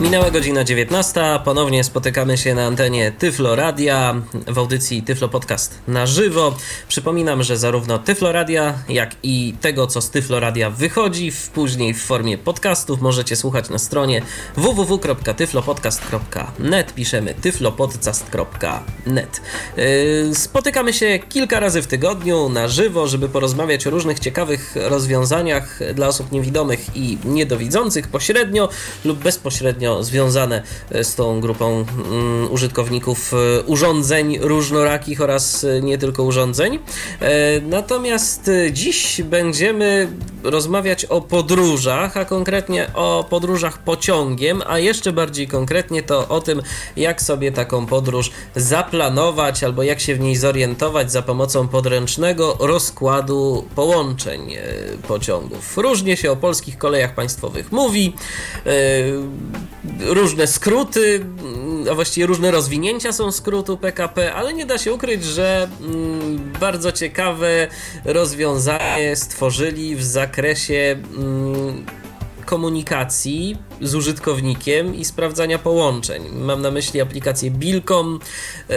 Minęła godzina 19. Ponownie spotykamy się na antenie Tyflo Radia w audycji Tyflo Podcast na żywo. Przypominam, że zarówno Tyflo Radia, jak i tego, co z Tyflo Radia wychodzi, w, później w formie podcastów, możecie słuchać na stronie www.tyflopodcast.net. Piszemy tyflopodcast.net. Yy, spotykamy się kilka razy w tygodniu na żywo, żeby porozmawiać o różnych ciekawych rozwiązaniach dla osób niewidomych i niedowidzących pośrednio lub bezpośrednio związane e, z tą grupą mm, użytkowników e, urządzeń różnorakich oraz e, nie tylko urządzeń. Natomiast dziś będziemy rozmawiać o podróżach, a konkretnie o podróżach pociągiem, a jeszcze bardziej konkretnie to o tym, jak sobie taką podróż zaplanować albo jak się w niej zorientować za pomocą podręcznego rozkładu połączeń pociągów. Różnie się o polskich kolejach państwowych mówi różne skróty, a właściwie różne rozwinięcia są skrótu PKP, ale nie da się ukryć, że mm, bardzo ciekawe rozwiązanie stworzyli w zakresie mm, komunikacji z użytkownikiem i sprawdzania połączeń. Mam na myśli aplikację Bilcom, yy,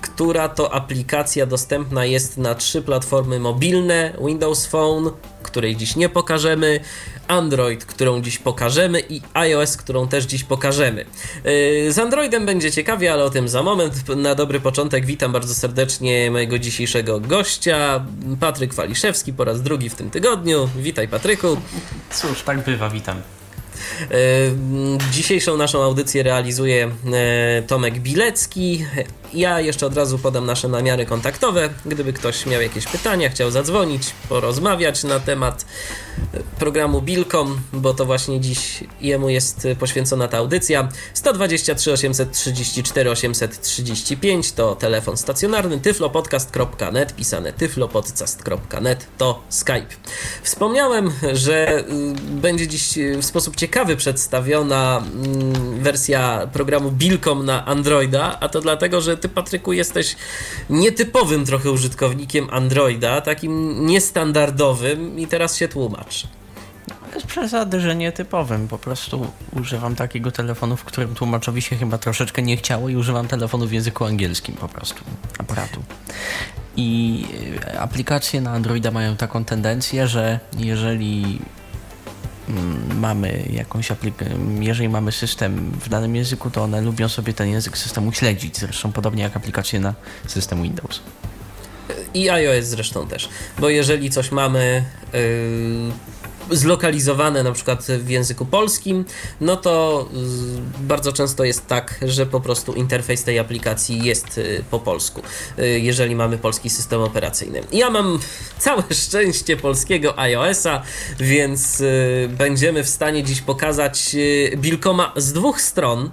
która to aplikacja dostępna jest na trzy platformy mobilne: Windows Phone, której dziś nie pokażemy, Android, którą dziś pokażemy i iOS, którą też dziś pokażemy. Yy, z Androidem będzie ciekawie, ale o tym za moment. Na dobry początek witam bardzo serdecznie mojego dzisiejszego gościa, Patryk Waliszewski, po raz drugi w tym tygodniu. Witaj Patryku. Cóż, tak bywa, witam. Yy, dzisiejszą naszą audycję realizuje yy, Tomek Bilecki. Ja jeszcze od razu podam nasze namiary kontaktowe. Gdyby ktoś miał jakieś pytania, chciał zadzwonić, porozmawiać na temat programu Bilkom, bo to właśnie dziś jemu jest poświęcona ta audycja. 123 834 835 to telefon stacjonarny, tyflopodcast.net, pisane tyflopodcast.net to Skype. Wspomniałem, że y, będzie dziś w sposób ciekawy przedstawiona mm, wersja programu Bilkom na Androida, a to dlatego, że ty Patryku jesteś nietypowym trochę użytkownikiem Androida, takim niestandardowym i teraz się tłumacz. Bez przesady, że nietypowym. Po prostu używam takiego telefonu, w którym tłumaczowi się chyba troszeczkę nie chciało i używam telefonu w języku angielskim po prostu, aparatu. I e, aplikacje na Androida mają taką tendencję, że jeżeli mamy jakąś aplikację, jeżeli mamy system w danym języku, to one lubią sobie ten język systemu śledzić, zresztą podobnie jak aplikacje na system Windows. I iOS zresztą też, bo jeżeli coś mamy yy, zlokalizowane na przykład w języku polskim, no to bardzo często jest tak, że po prostu interfejs tej aplikacji jest y, po polsku, y, jeżeli mamy polski system operacyjny. Ja mam całe szczęście polskiego iOS-a, więc y, będziemy w stanie dziś pokazać Bilkoma z dwóch stron,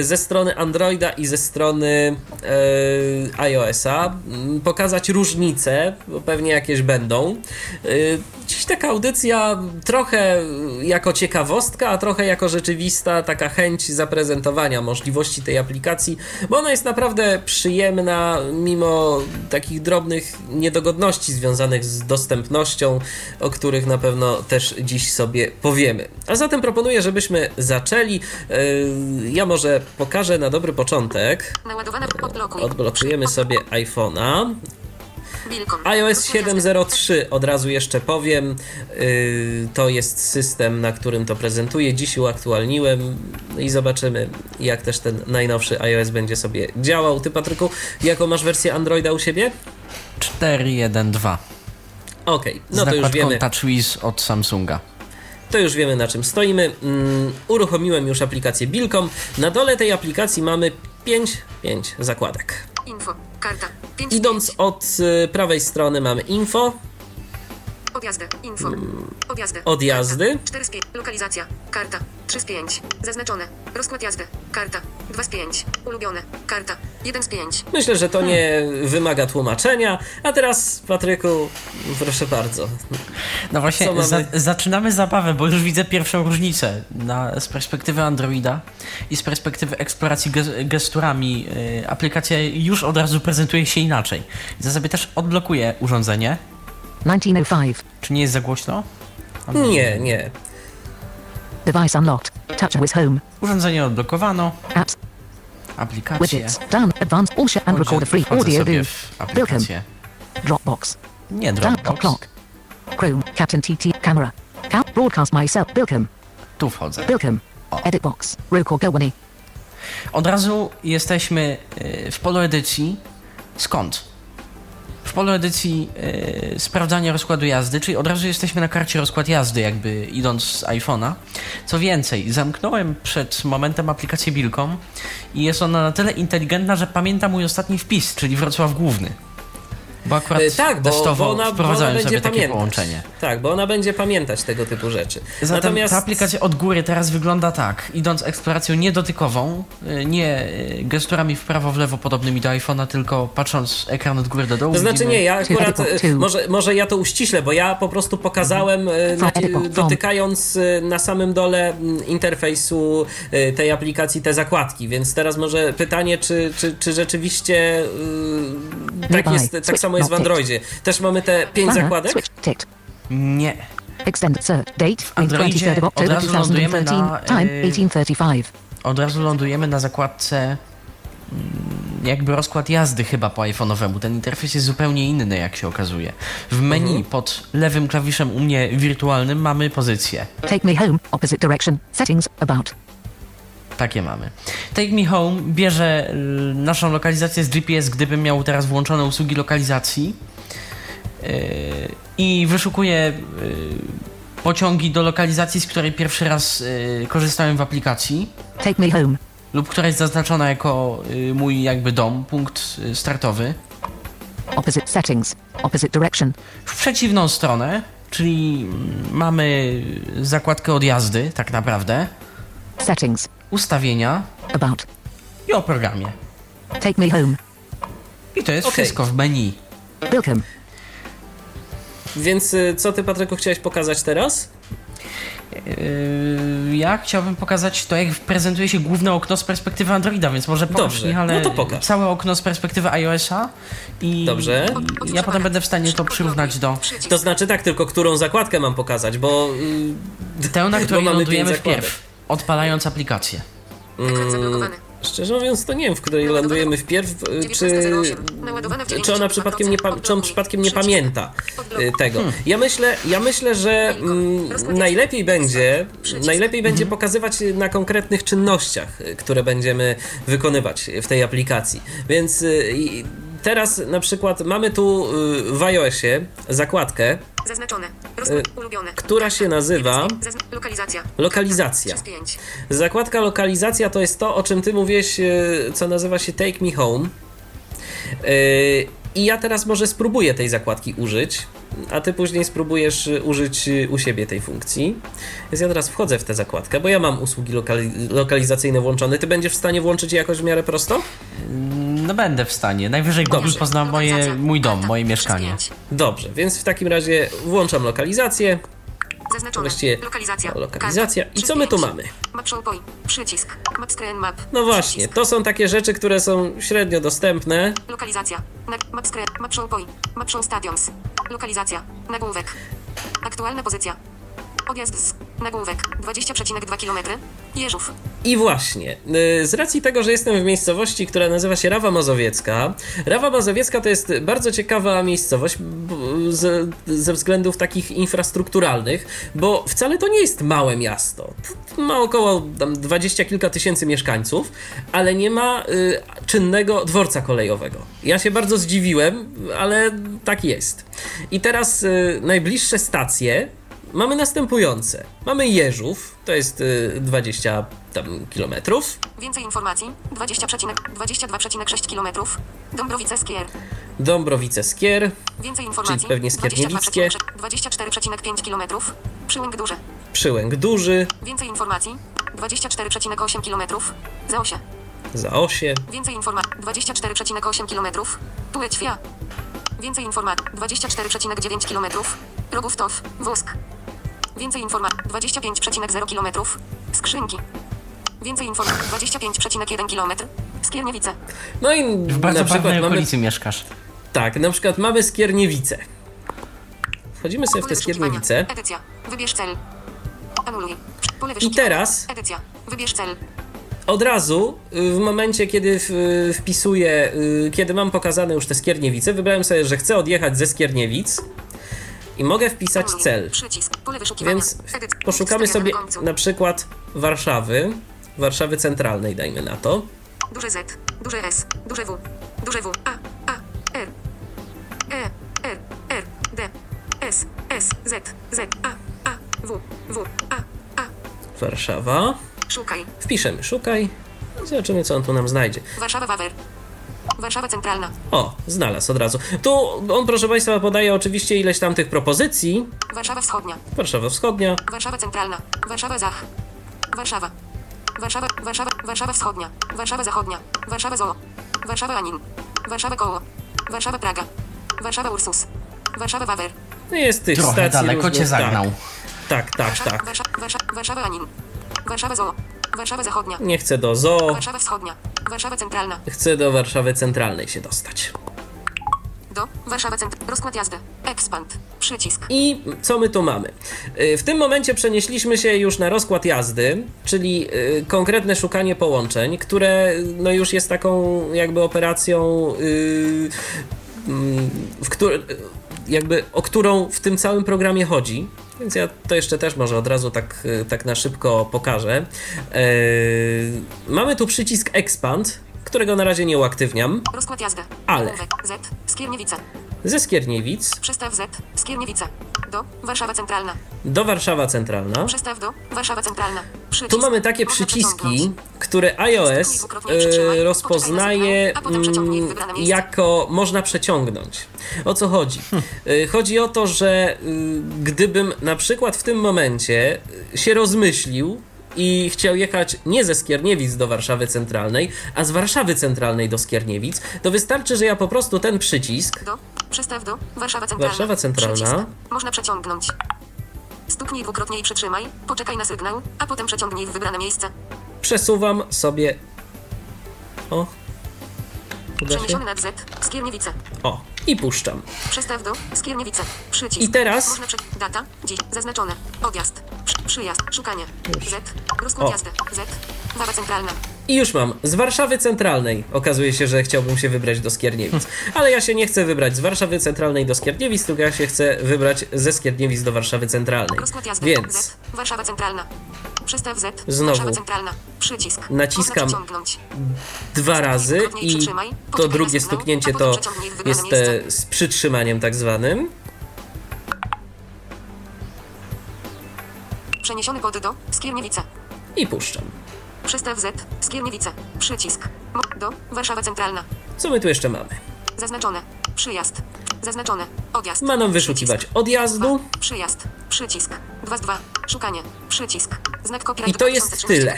ze strony Androida i ze strony iOS-a, pokazać różnice, bo pewnie jakieś będą. Dziś taka audycja trochę jako ciekawostka, a trochę jako rzeczywista taka chęć zaprezentowania możliwości tej aplikacji, bo ona jest naprawdę przyjemna, mimo takich drobnych niedogodności związanych z dostępnością, o których na pewno też dziś sobie powiemy. A zatem proponuję, żebyśmy zaczęli. Yy, ja może pokażę na dobry początek. Odblokujemy sobie iPhone'a iOS 7.03 od razu jeszcze powiem. Yy, to jest system, na którym to prezentuję. Dziś uaktualniłem i zobaczymy, jak też ten najnowszy iOS będzie sobie działał. Ty, Patryku, jaką masz wersję Androida u siebie? 4.1.2. Okej, okay, no to już wiemy. TouchWiz od Samsunga to już wiemy na czym stoimy. Um, uruchomiłem już aplikację Bilkom. Na dole tej aplikacji mamy 5, 5 zakładek. Info, karta, 5, Idąc 5. od y, prawej strony mamy info. Odjazdy. Info. Odjazdy. Odjazdy. Karta. 4 z 5. Lokalizacja. Karta. 3 z 5. Zaznaczone. Rozkład jazdy. Karta. 2 z 5. Ulubione. Karta. 1 z 5. Myślę, że to nie wymaga tłumaczenia. A teraz, Patryku, proszę bardzo. No właśnie, za, zaczynamy zabawę, bo już widzę pierwszą różnicę na, z perspektywy Androida i z perspektywy eksploracji ge- gesturami. y, aplikacja już od razu prezentuje się inaczej. Ja sobie też odblokuję urządzenie. 1905. Czy nie jest za głośno? Nie, nie. Device unlocked. TouchWiz Home. Urządzenie odblokowano, Apps. aplikacje. Widgets. Done. Advanced. All share and record a free Wchodzę audio sobie do. w aplikację. Dropbox. Nie Down. Dropbox. Clock. Chrome. Captain TT. Camera. Count. Broadcast myself. Bilcom. Tu wchodzę. Bilcom. Edit box. Roku Gowany. Od razu jesteśmy y, w polu edycji. Skąd? W polu edycji y, sprawdzania rozkładu jazdy, czyli od razu jesteśmy na karcie rozkład jazdy, jakby idąc z iPhone'a. Co więcej, zamknąłem przed momentem aplikację Bilkom i jest ona na tyle inteligentna, że pamięta mój ostatni wpis, czyli Wrocław Główny. Bo akurat E, Tak, bo, testowo bo ona, bo ona wprowadzałem będzie sobie takie pamiętać. połączenie. Tak, bo ona będzie pamiętać tego typu rzeczy. Zatem Natomiast ta aplikacja od góry teraz wygląda tak. Idąc eksploracją niedotykową, y, nie y, gesturami w prawo, w lewo podobnymi do iPhone'a, tylko patrząc ekran od góry do dołu. To znaczy widzimy- nie, ja akurat, może, może ja to uściślę, bo ja po prostu pokazałem, from. dotykając na samym dole mm, interfejsu tej aplikacji te zakładki, więc teraz może pytanie, czy, czy, czy rzeczywiście tak, jest, tak Switch samo jest w. Androidzie. Też mamy te pięć zakładek? Nie. Extended search. Date. Androidzie 23rd of od October razu lądujemy 2013. na, y, 1835. Od razu lądujemy na zakładce mm, jakby rozkład jazdy chyba po iPhone'owemu. Ten interfejs jest zupełnie inny, jak się okazuje. W menu Mhm. pod lewym klawiszem u mnie wirtualnym mamy pozycję. Take me home. Opposite direction. Settings. About. Takie mamy. Take Me Home bierze y, naszą lokalizację z GPS, gdybym miał teraz włączone usługi lokalizacji yy, i wyszukuje yy, pociągi do lokalizacji, z której pierwszy raz yy, korzystałem w aplikacji Take me home. lub która jest zaznaczona jako mój jakby dom, punkt startowy. Opposite settings. Opposite direction. W przeciwną stronę, czyli mm, mamy zakładkę odjazdy tak naprawdę, Settings. Ustawienia About. i o programie. Take me home. I to jest Okej. wszystko w menu. Bilcom. Więc e, co ty, Patryku, chciałeś pokazać teraz? Yy, Ja chciałbym pokazać to, jak prezentuje się główne okno z perspektywy Androida, więc może pokaż mi, ale no to pokaż. całe okno z perspektywy iOS-a i Dobrze. ja potem będę w stanie to przyrównać do. To znaczy tak, tylko którą zakładkę mam pokazać, bo... y, tę, na której mamy lądujemy wpierw, odpalając aplikację. Ekran zablokowany. Szczerze mówiąc, to nie wiem, w której lądujemy wpierw, czy, 19.08. Naładowane w czy ona przypadkiem nie, pa, czy on przypadkiem nie pamięta y, tego. Ja myślę, ja myślę, że mm, najlepiej będzie, najlepiej będzie pokazywać na konkretnych czynnościach, które będziemy wykonywać w tej aplikacji. Więc y, i teraz na przykład mamy tu y, w iOSie zakładkę, Zaznaczone. Y, Ulubione. która się nazywa Zazn- lokalizacja. lokalizacja. 3 z 5. Zakładka lokalizacja to jest to, o czym ty mówiłeś, e, co nazywa się Take Me Home. I ja teraz może spróbuję tej zakładki użyć, a ty później spróbujesz e, użyć e, u siebie tej funkcji. Więc ja teraz wchodzę w tę zakładkę, bo ja mam usługi lokali- lokalizacyjne włączone. Ty będziesz w stanie włączyć je jakoś w miarę prosto? No będę w stanie. Najwyżej Google Dobrze. pozna moje, mój dom, Karta. moje 3 z mieszkanie. 5. Dobrze, więc w takim razie włączam lokalizację. Zaznaczone. Właściwie Lokalizacja. o, lokalizacja. I co my tu 3 z mamy? 5. Map. Przycisk. Map screen map. No właśnie, to są takie rzeczy, które są średnio dostępne. Lokalizacja. Map screen. Map show point. Map show stadiums. Lokalizacja. Nagłówek. Aktualna pozycja. Odjazd z. Nagłówek. 20,2 km. Jeżów. I właśnie, y, z racji tego, że jestem w miejscowości, która nazywa się Rawa Mazowiecka, Rawa Mazowiecka to jest bardzo ciekawa miejscowość ze względów takich infrastrukturalnych, bo wcale to nie jest małe miasto. Ma około tam dwadzieścia kilka tysięcy mieszkańców, ale nie ma y, czynnego dworca kolejowego. Ja się bardzo zdziwiłem, ale tak jest. I teraz y, najbliższe stacje mamy następujące. Mamy Jeżów, to jest y, 20 tam kilometrów. Więcej informacji. 20, 22,6 km. Dąbrowice Skier. Dąbrowice-Skier, Więcej informacji. Czyli pewnie Skierniewickie. 24,5 km. Przyłęk Duże. Przyłęk Duży, Więcej informacji. 24,8 km. Zaosie. Zaosie, Więcej informacji. 24,8 km. Tułećwia. Więcej informacji. 24,9 km. Rogówtow. Wosk. Więcej informacji. 25,0 km. Skrzynki. Więcej informacji. 25,1 km. Skierniewice. no i W bardzo na przykład mamy... okolicy mieszkasz. Tak, na przykład mamy Skierniewice. Wchodzimy sobie w te. Skierniewice Edycja. Wybierz cel. Anuluj. Pole i teraz Edycja. Wybierz cel. od razu, y, w momencie, kiedy w, wpisuję, y, kiedy mam pokazane już te Skierniewice, wybrałem sobie, że chcę odjechać ze Skierniewic i mogę wpisać cel. Więc poszukamy sobie na przykład Warszawy, Warszawy Centralnej, dajmy na to. Duże Z, duże S, duże W, duże W, A, A, R, E, R, R, D, S, S, Z, Z, A, A, W, W, A, A. Warszawa. Szukaj. Wpiszemy szukaj zobaczymy, co on tu nam znajdzie. Warszawa Wawer. Warszawa Centralna. O, znalazł od razu. Tu on, proszę Państwa, podaje oczywiście ileś tam tych propozycji. Warszawa Wschodnia. Warszawa Wschodnia, Warszawa Centralna. Warszawa Zach. Warszawa. Warszawa, Warszawa, Warszawa Wschodnia. Warszawa Zachodnia. Warszawa Zoo. Warszawa Anin. Warszawa Koło. Warszawa Praga. Warszawa Ursus. Warszawa Wawer. no jest tych Trochę stacji daleko różnych, cię zagnał. Tak, tak, tak, Warszawa, tak. Warszawa, Warszawa, Warszawa Anin. Warszawa Zoo. Warszawa Zachodnia. Nie chcę do zoo, Warszawa Wschodnia. Warszawa Centralna. chcę do Warszawy Centralnej się dostać. Do. Warszawa Centralna. Rozkład jazdy. Expand. Przycisk. I co my tu mamy? Y, W tym momencie przenieśliśmy się już na rozkład jazdy, czyli y, konkretne szukanie połączeń, które no już jest taką jakby operacją, y, mm, w której jakby o którą w tym całym programie chodzi. Więc ja to jeszcze też może od razu tak, y, tak na szybko pokażę. Y, mamy tu przycisk Expand, którego na razie nie uaktywniam. Rozkład jazdy. Ale. Z. Skierniewice. Ze Skierniewic Przestaw Z. Skierniewice. Do. Warszawa Centralna. do Warszawa Centralna. Przestaw do. Warszawa Centralna. Przycisk. Tu mamy takie Można przyciski, które iOS e, rozpoznaje w mm, jako można przeciągnąć. O co chodzi? E, Chodzi o to, że y, gdybym na przykład w tym momencie y, się rozmyślił i chciał jechać nie ze Skierniewic do Warszawy Centralnej, a z Warszawy Centralnej do Skierniewic, to wystarczy, że ja po prostu ten przycisk Do. Przestaw do. Warszawa Centralna. Warszawa Centralna. Przycisk. Można przeciągnąć. Stuknij dwukrotnie i przytrzymaj. Poczekaj na sygnał, a potem przeciągnij w wybrane miejsce. przesuwam sobie. O. Przeniesiony nad Z. Skierniewice. O. I puszczam. Przestaw do. Skierniewice. Przycisk. I teraz- Można prze... Data. Dziś. Zaznaczone. Odjazd. Przy... Przyjazd. Szukanie. Z. Rozkład jazdy. Z. Wawa Centralna. I już mam. Z Warszawy Centralnej. Okazuje się, że chciałbym się wybrać do Skierniewic. Ale ja się nie chcę wybrać z Warszawy Centralnej do Skierniewic, tylko ja się chcę wybrać ze Skierniewic do Warszawy Centralnej. Jazdy. Więc Z. Warszawa Centralna. Przestaw Z. Znowu. Przycisk. Naciskam dwa razy i to drugie stuknięcie to jest te z przytrzymaniem tak zwanym. Przeniesiony kod do. Skierniewice. I puszczam. Przestaw Z. Skierniewice. Przycisk. Do. Warszawa Centralna. Co my tu jeszcze mamy? Zaznaczone. Przyjazd. Zaznaczone. Odjazd. Ma nam wyszukiwać Przycisk. odjazdu. Dwa. Przyjazd. Przycisk. 2 z 2. Szukanie. Przycisk. I to jest 2013 tyle.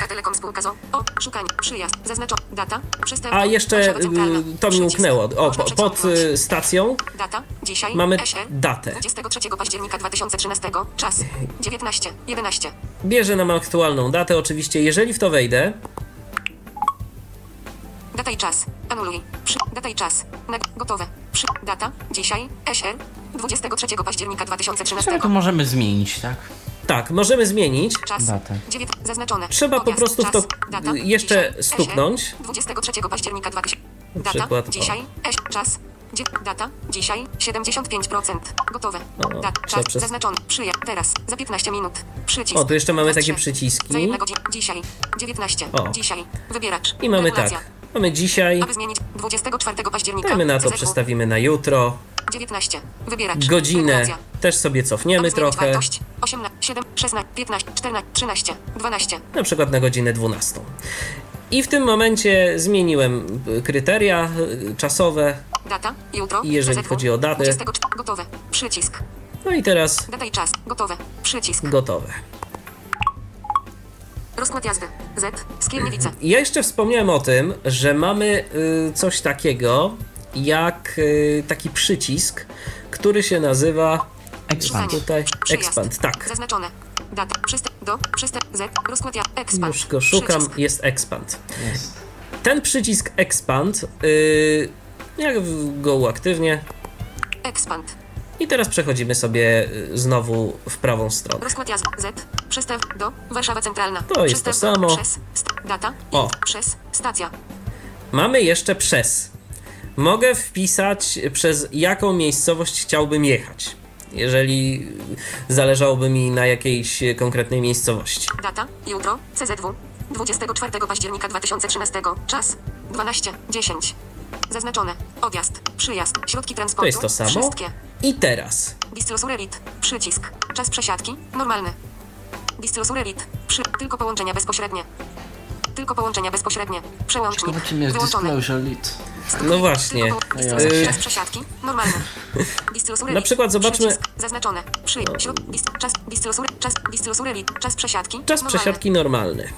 A jeszcze y, to mi umknęło. O, pod y, stacją Data. Dzisiaj. mamy SR. datę. 23 października 2013. Czas. 19. 11. Bierze nam aktualną datę. Oczywiście, jeżeli w to wejdę, Data i czas. Anuluj. Przy. Data i czas. Na. Gotowe. Przy. Data. Dzisiaj. SR. 23 października 2013. Co to możemy zmienić, tak? Tak, możemy zmienić. Czas. Datę. Zaznaczone. Trzeba po prostu w to Czas. Data. jeszcze Dzisiaj. stuknąć. SR. 23 października 2000. Data. przykład. Dzisiaj. S. Czas. Dzie... Data. Dzisiaj. 75%. Gotowe. O, Data. Czas. przez- Zaznaczony. Przyja. Teraz. Za 15 minut. Przycisk. O, tu jeszcze mamy takie przyciski. Za jedna godzina. Dzisiaj. 19. O. Dzisiaj. Wybieracz. I mamy Regulacja. tak. Mamy dzisiaj. Aby zmienić 24 października. Dajmy na to, CZW. przestawimy na jutro. 19. Wybieracz. Godzinę Regulacja. też sobie cofniemy trochę, wartość. 18, 7, 16, 15, 14, 13, 12. na przykład na godzinę 12. I w tym momencie zmieniłem y, kryteria y, czasowe, Data, jutro. I jeżeli CZW, chodzi o datę? 24, gotowe. Przycisk. no i teraz Data i czas. Gotowe. Przycisk. gotowe. Rozkład jazdy. Z. Skierniewice. Ja jeszcze wspomniałem o tym, że mamy y, coś takiego jak y, taki przycisk, który się nazywa Expand. tutaj expand. Tak, Zaznaczone. Data. Przysta. Do. Przysta. Z. Rozkład jazdy. Expand. już go szukam, Przycisk. jest expand. Jest. Ten przycisk expand, y, jak go uaktywnię Expand. I teraz przechodzimy sobie y, znowu w prawą stronę. Rozkład jazdy. Z. Przystaw. Do. Warszawa Centralna. To jest to samo. Przez. Data. O. Przez. Stacja. Mamy jeszcze przez. Mogę wpisać przez jaką miejscowość chciałbym jechać, jeżeli zależałoby mi na jakiejś konkretnej miejscowości. Data. Jutro. CZW. 24 października 2013. Czas. 12. 10. Zaznaczone. Odjazd. Przyjazd. Środki transportu. To jest to samo. Wszystkie. I teraz Distlosurerit. Przycisk. Czas przesiadki. Normalny. Distlosurerit. Przy... Tylko połączenia bezpośrednie. Tylko połączenia bezpośrednie. Przełącznik. Ciekawe czym jest Wyłączony. disclosure lead. No właśnie. Yy. Czas przesiadki. Normalny. Na przykład zobaczmy- Przycisk. Zaznaczone. Przy... Czas... Czas... Czas przesiadki. czas Normalny. przesiadki normalny.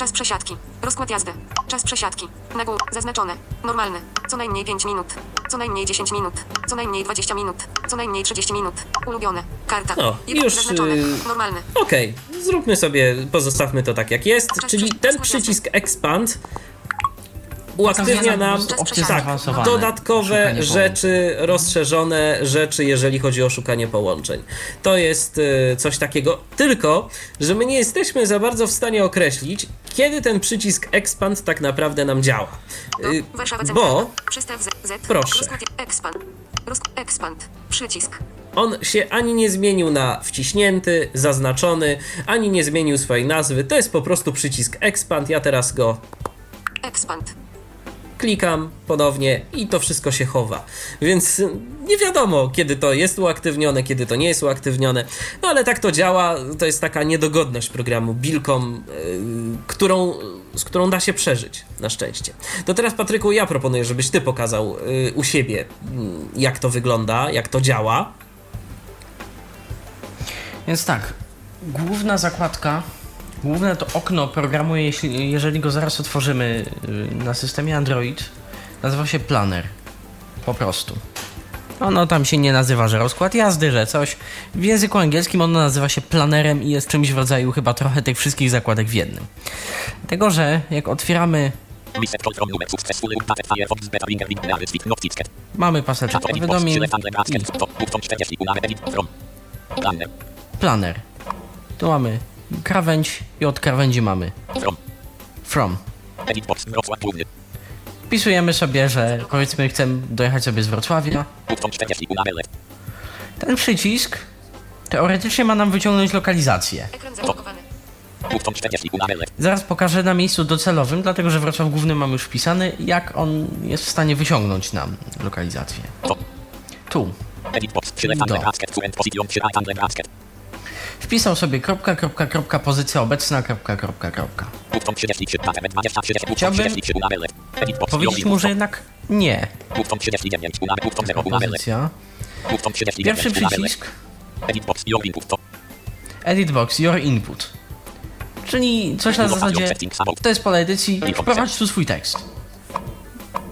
Czas przesiadki. Rozkład jazdy. Czas przesiadki. Nagłów. Zaznaczone. Normalny. Co najmniej 5 minut. Co najmniej 10 minut. Co najmniej 20 minut. Co najmniej 30 minut. Ulubione. Karta. O, Jeden już, Zaznaczone. yy, Normalny. Okej, zróbmy sobie, pozostawmy to tak jak jest, Czas czyli ten przycisk expand uaktywnia nam tak, dodatkowe rzeczy, rozszerzone rzeczy, jeżeli chodzi o szukanie połączeń. To jest y, coś takiego, tylko, że my nie jesteśmy za bardzo w stanie określić, kiedy ten przycisk expand tak naprawdę nam działa. Y, bo. Proszę. Expand. Przycisk. on się ani nie zmienił na wciśnięty, zaznaczony, ani nie zmienił swojej nazwy. To jest po prostu przycisk expand. Ja teraz go Expand. Klikam ponownie i to wszystko się chowa. Więc y, nie wiadomo, kiedy to jest uaktywnione, kiedy to nie jest uaktywnione. No ale tak to działa. To jest taka niedogodność programu Bilcom, yy, którą, z którą da się przeżyć, na szczęście. To teraz, Patryku, ja proponuję, żebyś ty pokazał yy, u siebie, jak to wygląda, jak to działa. Więc tak, główna zakładka, główne to okno programu, jeśli, jeżeli go zaraz otworzymy y, na systemie Android, nazywa się Planner. Po prostu. Ono tam się nie nazywa, że rozkład jazdy, że coś. W języku angielskim ono nazywa się planerem i jest czymś w rodzaju chyba trochę tych wszystkich zakładek w jednym. Dlatego, że jak otwieramy, mamy paseczek powiadomień i basket to button 40 unare edit from. Planner planner. Tu mamy krawędź i od krawędzi mamy from. from. Edit box Wrocław główny. Wpisujemy sobie, że powiedzmy chcemy dojechać sobie z Wrocławia. Button 40 unare left. Ten przycisk teoretycznie ma nam wyciągnąć lokalizację. Ekran zablokowany. Button 40 unare left. Zaraz pokażę na miejscu docelowym, dlatego że Wrocław Główny mam już wpisany, jak on jest w stanie wyciągnąć nam lokalizację. To. Tu. Do. Wpisał sobie kropka, kropka, kropka, pozycja obecna, kropka, kropka, kropka. Button 33 tab 20 30 button Chciałbym 33 unare left. Edit box Powiedzieć mu, że jednak nie. Button 39 unare button 0 unare left. Pozycja. Button 39 Pierwszy przycisk. Edit box, your input. Czyli coś na zasadzie, to jest pole edycji, wprowadź tu swój tekst.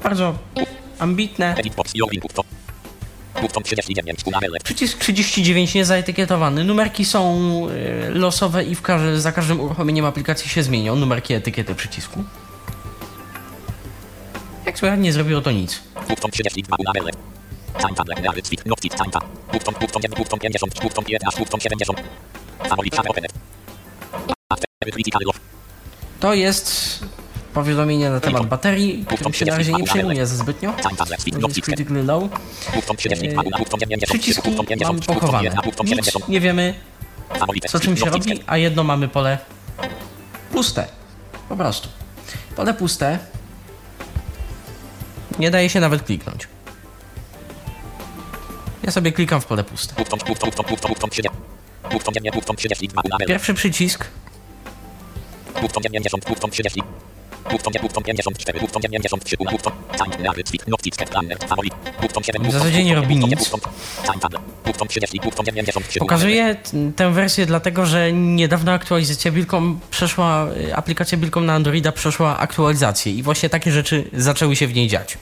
Bardzo ambitne. Przycisk 39 niezaetykietowany. Numerki są e, losowe i za każdym uruchomieniem aplikacji się zmienią. Numerki etykiety przycisku. Jak słychać, nie zrobiło to nic. Button 32 unare left. Time tab nawet with notif time tab. Button button 1 button 50 button 15 button 70. Favorit tab open. After critical low. To jest powiadomienie na temat baterii, którym się na razie nie przejmuję za zbytnio. Bo jest critically low. Button 32 una button 90 Przyciski button 50 mamy pochowane. 1 button Nic 70. nie wiemy, co czym się robi, a jedno mamy pole puste. Po prostu. Pole puste. Nie daje się nawet kliknąć. Ja sobie klikam w pole puste. Bufton, bufton, bufton, bufton, bufton, 30. Bufton, 9, bufton, 32, URL. Pierwszy przycisk Bufton 90, bufton 30. Bufton, bufton 54, bufton 93, URL, bufton, time, nary, tweet, notes, skep, planner, favorit. Bufton 7, W zasadzie nie robi nic. bufton, time, tab, bufton 30, bufton 93, Pokazuję tę wersję dlatego, że niedawno aktualizacja Bilkom przeszła, y, aplikacja Bilkom na Androida przeszła aktualizację i właśnie takie rzeczy zaczęły się w niej dziać.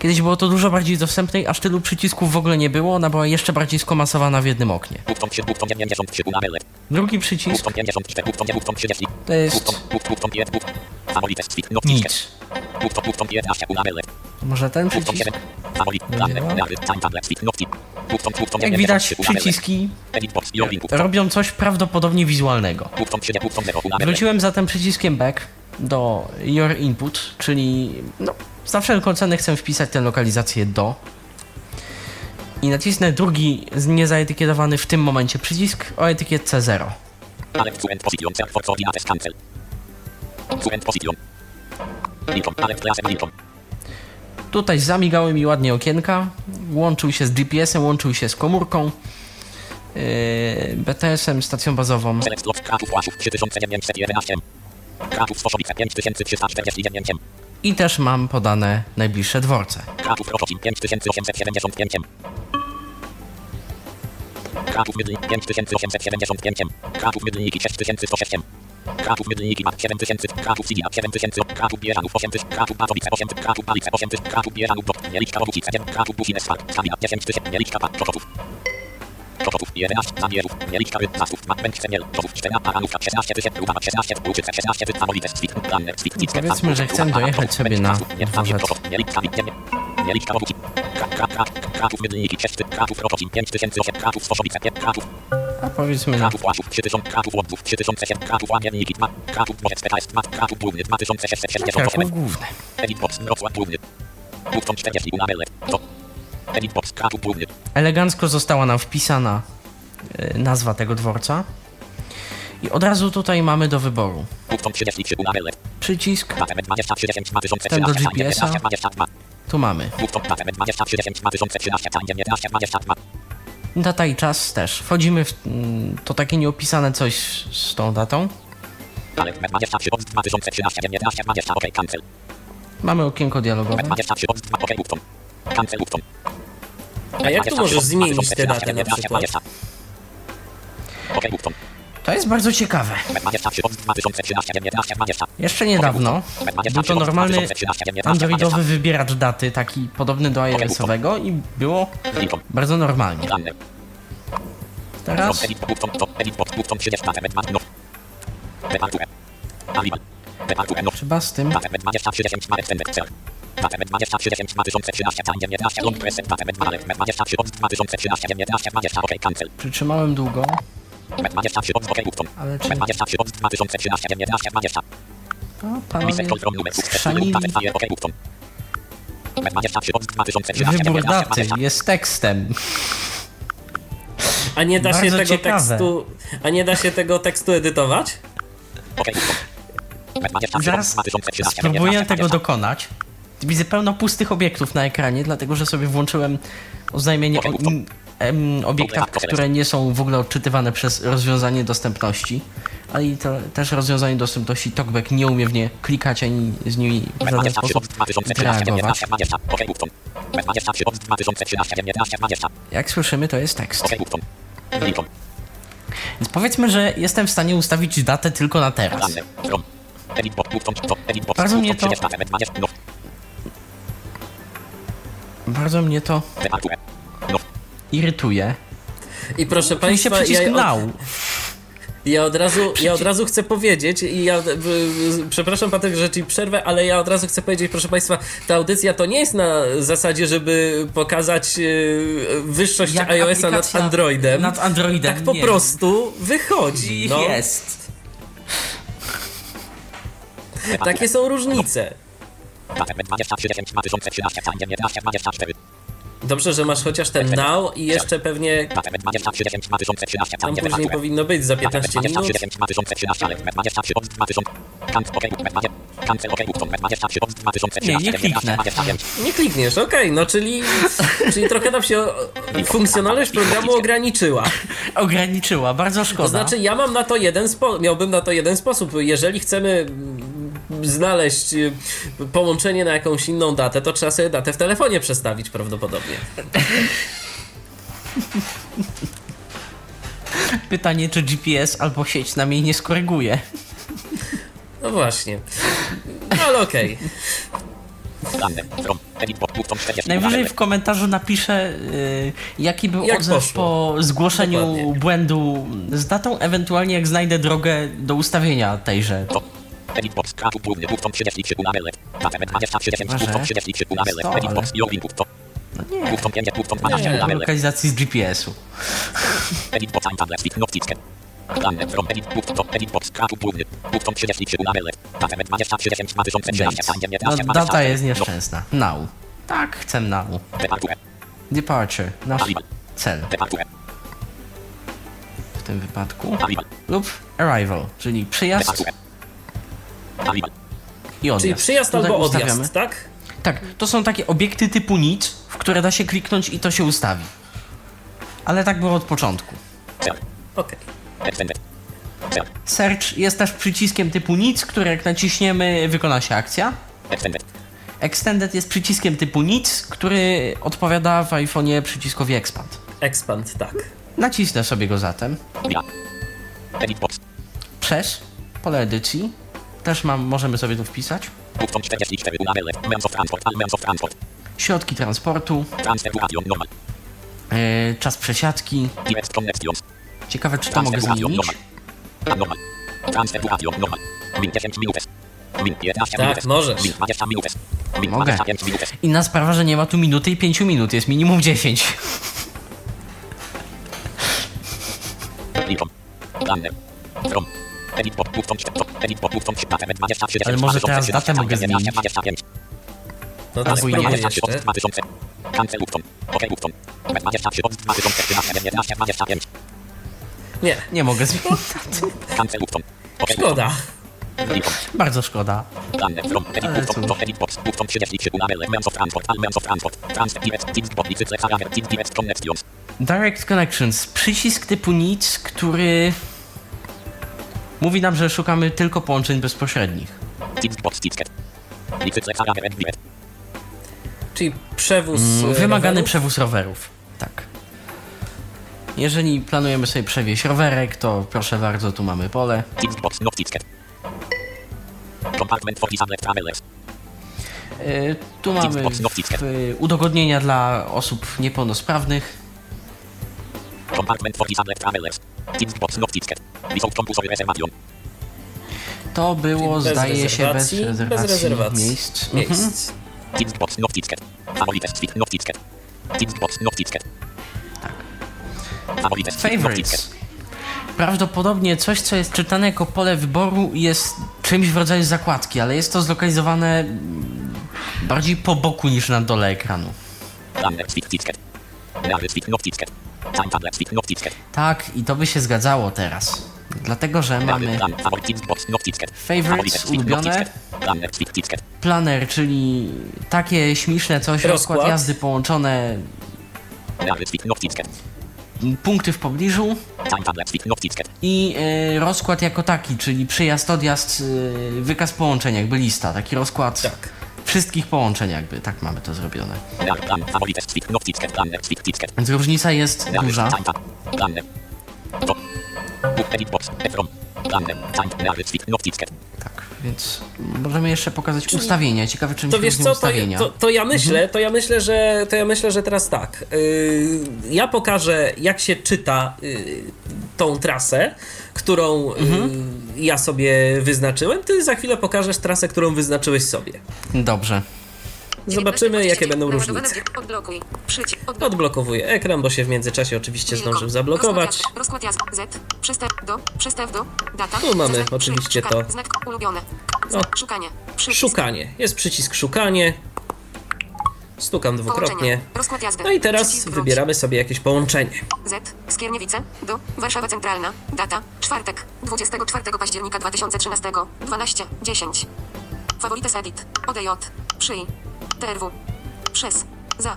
Kiedyś było to dużo bardziej dostępne, aż tylu przycisków w ogóle nie było, ona była jeszcze bardziej skomasowana w jednym oknie. Bufton 3, bufton 93, URL. Drugi przycisk Bufton 54, bufton, bufton 30. to jest Bufton, bufton, bufton 5, bufton. Favorit, tweet, notes, skep. nic. Bufton, bufton 15, URL. Może ten przycisk? 7, favorit, planner, nary, time, tab, tweet, notes, bufton, bufton Jak 93, widać, przyciski robią coś prawdopodobnie wizualnego. bufton 7, bufton 0, URL. Wróciłem zatem przyciskiem back do your input, czyli no, za wszelką cenę chcę wpisać tę lokalizację do i nacisnę drugi niezaetykietowany w tym momencie przycisk o etykietce 0. Ale fluent position, self for coordinates cancel. Fluent position. Lincoln, ale klasę Lincoln. Tutaj zamigały mi ładnie okienka, łączył się z GPS-em, łączył się z komórką, yy, BTS-em, stacją bazową. 3911. Kratów Soszowice 5349. I też mam podane najbliższe dworce. Kratów Rokocin 5875. Kratów Mydlin 5875. Kratów Mydlniki 6106. Kratów Mydlniki ma 7000. Kratów Sigia 7000. Kratów Bieżanów 8000. Kratów Patowice 8000. Kratów Palice 8000. Kratów Bieżanów Dok. Mieliczka Bogucice 1. Kratów Busines Park. Stabina 10000. Mieliczka Park. Czokotów. Czokotów 11. Zamierów. Mieliczka Ryb. Zastów. Męczce Miel. Czokotów 4. Paranówka 16 tysięcy. Ruba 16. Łuczyce 16. Fawolice. Swit. Planner. Swit. Swit. Powiedzmy, że chcę dojechać sobie na dworzec. Mieliczka Mieliczka Boguci. Kratów Mydlniki 6. Kratów Rokocin 5008. Kratów Soszowice 5. Kratów A powiedzmy na Kratów Łaszów 3000, Kratów Łodów 3007, Kratów Łamienniki 2, Kratów Dworzec PKS 2, Kratów Główny 2668, Kraków Główny. Edit Box Wrocław Główny, Bufton 40 URL, to Elegancko została nam wpisana y, nazwa tego dworca. I od razu tutaj mamy do wyboru. Bufton 33 URL, przycisk, Patem 2010 Ten do 2013, GPS-a. 22, tu mamy. Bufton Patem 2010 2013, 19 22, data i czas też. Wchodzimy w mm, to takie nieopisane coś z tą datą. ale 23 od 2013, 19 20, OK, cancel, Mamy okienko dialogowe. 23 od 2, OK, Bufton, cancel Bufton, A jak tu możesz zmienić tę datę na przykład? To jest bardzo ciekawe. 23 od 2013, 19 20, Jeszcze niedawno był to normalny androidowy wybieracz daty, taki podobny do iOS-owego i było bardzo normalnie. Teraz? Edit Bufton, to Edit Box Bufton 30 Patem 2, no, no, trzeba z tym 23. Patem 23 2013, tam 19, long preset, Patem 23 od 2013, 19, 20, OK, cancel. przytrzymałem długo, 23 od OK, Bufton. ale czy 23 od 2013, 19, 20. o, panowie Reset control numer, skrzanili Patem Fire, OK, Bufton. 23 od 2013, wybór 19, daty 20. jest tekstem. A nie da się Bardzo tego ciekawe. tekstu. A nie da się tego tekstu edytować? 23 Zaraz 2013, spróbuję 19, tego 20. dokonać. Widzę pełno pustych obiektów na ekranie, dlatego że sobie włączyłem oznajmienie o em, obiektach, które nie są w ogóle odczytywane przez rozwiązanie dostępności. Ale i to też rozwiązanie dostępności TalkBack nie umie w nie klikać ani z nimi w żaden 23 sposób od 2013, interagować. 19, 20. OK, Bufton. 23 od 2013, 19, 20. Jak słyszymy, to jest tekst. Więc powiedzmy, że jestem w stanie ustawić datę tylko na teraz. Bardzo mnie to- Bardzo mnie to irytuje. I proszę Państwa, przycisk ja, od, now. ja, od razu, ja od razu chcę powiedzieć, i ja, przepraszam Patryk, że Ci przerwę, ale ja od razu chcę powiedzieć, proszę Państwa, ta audycja to nie jest na zasadzie, żeby pokazać e, wyższość iOS-a nad Androidem. Nad Androidem. tak po nie. prostu wychodzi. No. Jest. Takie są różnice. Dobrze, że masz chociaż ten now i jeszcze pewnie Patem 23, 2013, tam później 19. powinno być za 15 minut. 2013, ale 23 od 2000. Kant, OK, Cancel OK button 23 od 2013 Nie, nie kliknę. 25. Nie klikniesz, okej, no czyli, czyli trochę nam się funkcjonalność programu ograniczyła. Ograniczyła, bardzo szkoda. To znaczy, ja mam na to jeden spo- miałbym na to jeden sposób. Jeżeli chcemy znaleźć y, połączenie na jakąś inną datę, to trzeba sobie datę w telefonie przestawić prawdopodobnie. Pytanie, czy GPS albo sieć nam jej nie skoryguje. No właśnie. No, ale okej. 40. Najwyżej w komentarzu napiszę, y, jaki był Jak odzew poszło. po zgłoszeniu Dokładnie. błędu z datą, ewentualnie jak znajdę drogę do ustawienia tejże. To. Edit box. Kratu główny button 33 punabele. Datę 23 10 Może? button 33 punabele. Co, Edit ale- box. Your input to. No nie, Button 5 button 12 nie, punabele. lokalizacji z GPS-u. Edit box. Tablet. Stick. Not ticket. Dane. From. Edit button to. Edit box. Kratu główny. Button 33 punabele. Datę 23 10 2013. Date. Time No, 19 data jest No. nieszczęsna. Now. Tak, chcę now. Departure. Departure. Nasz cel Departure. w tym wypadku. Lub arrival, czyli przyjazd Departure. I odjazd. Czyli przyjazd Tutaj albo ustawiamy. odjazd, tak? Tak, to są takie obiekty typu nic, w które da się kliknąć i to się ustawi. Ale tak było od początku. Okej. Cel. Search jest też przyciskiem typu nic, który jak naciśniemy wykona się akcja. Extended. Jest przyciskiem typu nic, który odpowiada w iPhone'ie przyciskowi expand. Expand, tak. Nacisnę sobie go zatem. Przez pole edycji. Też mam, możemy sobie tu wpisać. Button 44 punabele. Means of transport. All means of transport. Środki transportu, Transfer duration normal. yy, czas przesiadki. Ciekawe, czy to mogę zmienić. normal. Normal. Transfer duration normal. Min 10 minutes. Min 15 Tak, możesz. Min 20 minutes. Min Mogę. 25 minutes. Inna sprawa, że nie ma tu minuty i 5 minut, jest minimum 10. Likom. Dane. From. Edit bot. Button 4. Edit bot. Button 4. 23 Ale może teraz datę mogę zmienić? 25. No to Albo i nie. spróbuj 23 od jeszcze. 2000. Cancel button. OK button. 23 od 2013. 11 25. Nie, Nie mogę zmienić daty. Szkoda. Bardzo szkoda. Dane from edit Ale button cóż. to edit box button 33 punabele means of transport all means of transport transfer direct teams bot licycle harager teams direct connections Direct Connections. Przycisk typu nic, który mówi nam, że szukamy tylko połączeń bezpośrednich. Czyli przewóz. e, Wymagany rowerów. przewóz rowerów. Tak. Jeżeli planujemy sobie przewieźć rowerek, to proszę bardzo, tu mamy pole. Yy, tu mamy ticket. w, udogodnienia dla osób niepełnosprawnych. Compartment for disabled travelers. Teams bot not ticket without compulsory reservation To było, Bez zdaje się, bez rezerwacji, bez rezerwacji miejsc. Mhm. miejsc. teams bot not ticket favorite suite not ticket teams bot not ticket Favorites. Prawdopodobnie coś, co jest czytane jako pole wyboru, jest czymś w rodzaju zakładki, ale jest to zlokalizowane mm, bardziej po boku niż na dole ekranu. Ticket ticket Tak, i to by się zgadzało teraz. Dlatego, że mamy Favorites, ulubione. planer, czyli takie śmieszne coś, Rozkład. rozkład jazdy połączone, punkty w pobliżu i y, rozkład jako taki, czyli przyjazd, odjazd, y, wykaz połączeń, jakby lista, taki rozkład Tak. Wszystkich połączeń jakby, tak mamy to zrobione. Więc różnica jest duża. Tak, więc możemy jeszcze pokazać ustawienia. Ciekawe, czym To się wiesz co, to, to, to ja myślę, to ja myślę, że to ja myślę, że teraz tak. Yy, ja pokażę, jak się czyta yy, tą trasę, którą yy, ja sobie wyznaczyłem. Ty za chwilę pokażesz trasę, którą wyznaczyłeś sobie. Dobrze. Zobaczymy, jakie będą różnice. Odblokowuję ekran, bo się w międzyczasie oczywiście zdążył zablokować. Rozkład jazdy. Z. Przystęp do. Przystęp do. Data. Tu mamy oczywiście to. Znak ulubione. O. Szukanie. Jest przycisk szukanie. Stukam dwukrotnie. No i teraz wybieramy sobie jakieś połączenie. Z. Skierniewice. Do. Warszawa Centralna. Data. Czwartek. 24 października 2013. 12. 10. Favorites edit. ODJ. Przyj. TRW. Przez. Za.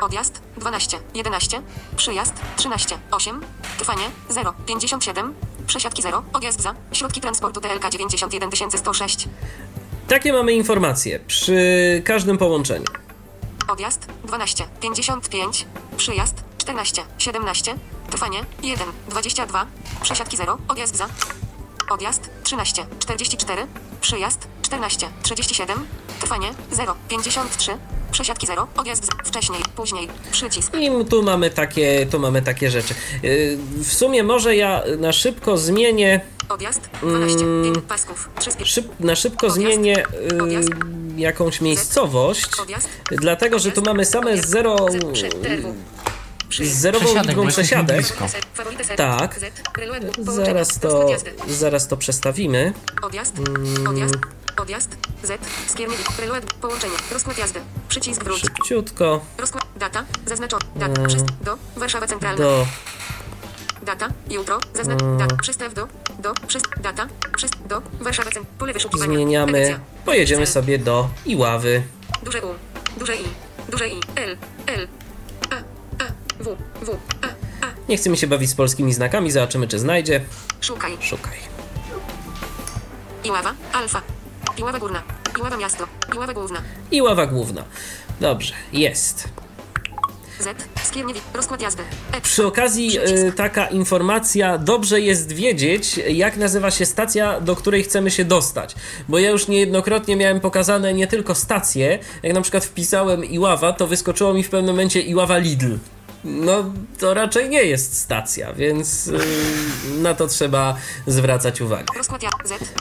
Odjazd 12, 11, przyjazd 13, 8, trwanie 0, 57, przesiadki 0, odjazd za, środki transportu TLK 91106, Takie mamy informacje przy każdym połączeniu. odjazd 12, 55, przyjazd 14, 17, trwanie 1, 22, przesiadki 0, odjazd za, odjazd 13, 44, przyjazd 14, 37, trwanie 0, 53, przesiadki 0, odjazd wcześniej, później, przycisk. I tu mamy takie, tu mamy takie rzeczy. Yy, W sumie może ja na szybko zmienię, Odjazd 12, 5 pasków, przyspiesz. szyb, na szybko zmienię Odjazd. yy, jakąś miejscowość, Odjazd. dlatego że tu mamy same zero, z zerową Przesiadek, liczbą przesiadek. blisko. Tak. Zaraz to, zaraz to przestawimy. Odjazd, Mm. odjazd, odjazd, Z, skiernik, preluat, połączenie, rozkład jazdy, przycisk wróć, Szybciutko. Rozkład, data, zaznaczona, data, przyst, do, Warszawa Centralna, do. Data, jutro, zaznacz, Mm. przystaw do, do, przyst, data, przyst, do, Warszawa Centralna, pole wyszukiwania, zmieniamy. edycja, Pojedziemy sobie do Iławy. duże U, duże I, duże I, L, L, W, W, A, A, Nie chcemy się bawić z polskimi znakami, zobaczymy czy znajdzie. szukaj, Szukaj. Iława, Alfa, Iława Górna, Iława Miasto, Iława Główna, Iława główna. Dobrze, jest. Z, rozkład jazdy, E, Przy okazji y, taka informacja, dobrze jest wiedzieć, jak nazywa się stacja, do której chcemy się dostać. Bo ja już niejednokrotnie miałem pokazane nie tylko stacje, jak na przykład wpisałem Iława, to wyskoczyło mi w pewnym momencie Iława Lidl. No, to raczej nie jest stacja, więc y, na to trzeba zwracać uwagę.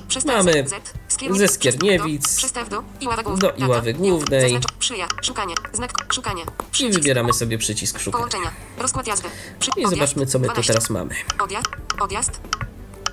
Z. Mamy ze Skierniewic Do, do Iławy Głównej. I wybieramy sobie przycisk. Przy, I zobaczmy, co my tu 12. teraz mamy. Odjazd. Odjazd.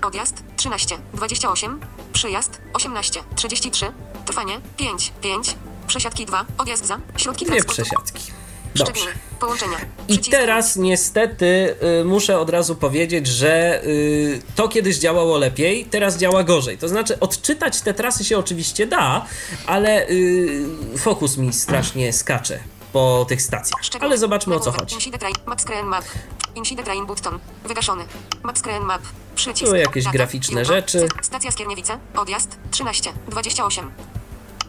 Odjazd 13, 28, przyjazd 18, 33, trwanie 5, 5, przesiadki 2, odjazd za, środki Dwie przesiadki. Dobrze. Połączenia. I teraz niestety y, muszę od razu powiedzieć, że y, to kiedyś działało lepiej, teraz działa gorzej. To znaczy odczytać te trasy się oczywiście da, ale y, fokus mi strasznie skacze po tych stacjach. Ale zobaczmy o co chodzi. Tu jakieś graficzne rzeczy. Stacja Skierniewice. Odjazd 13, 28.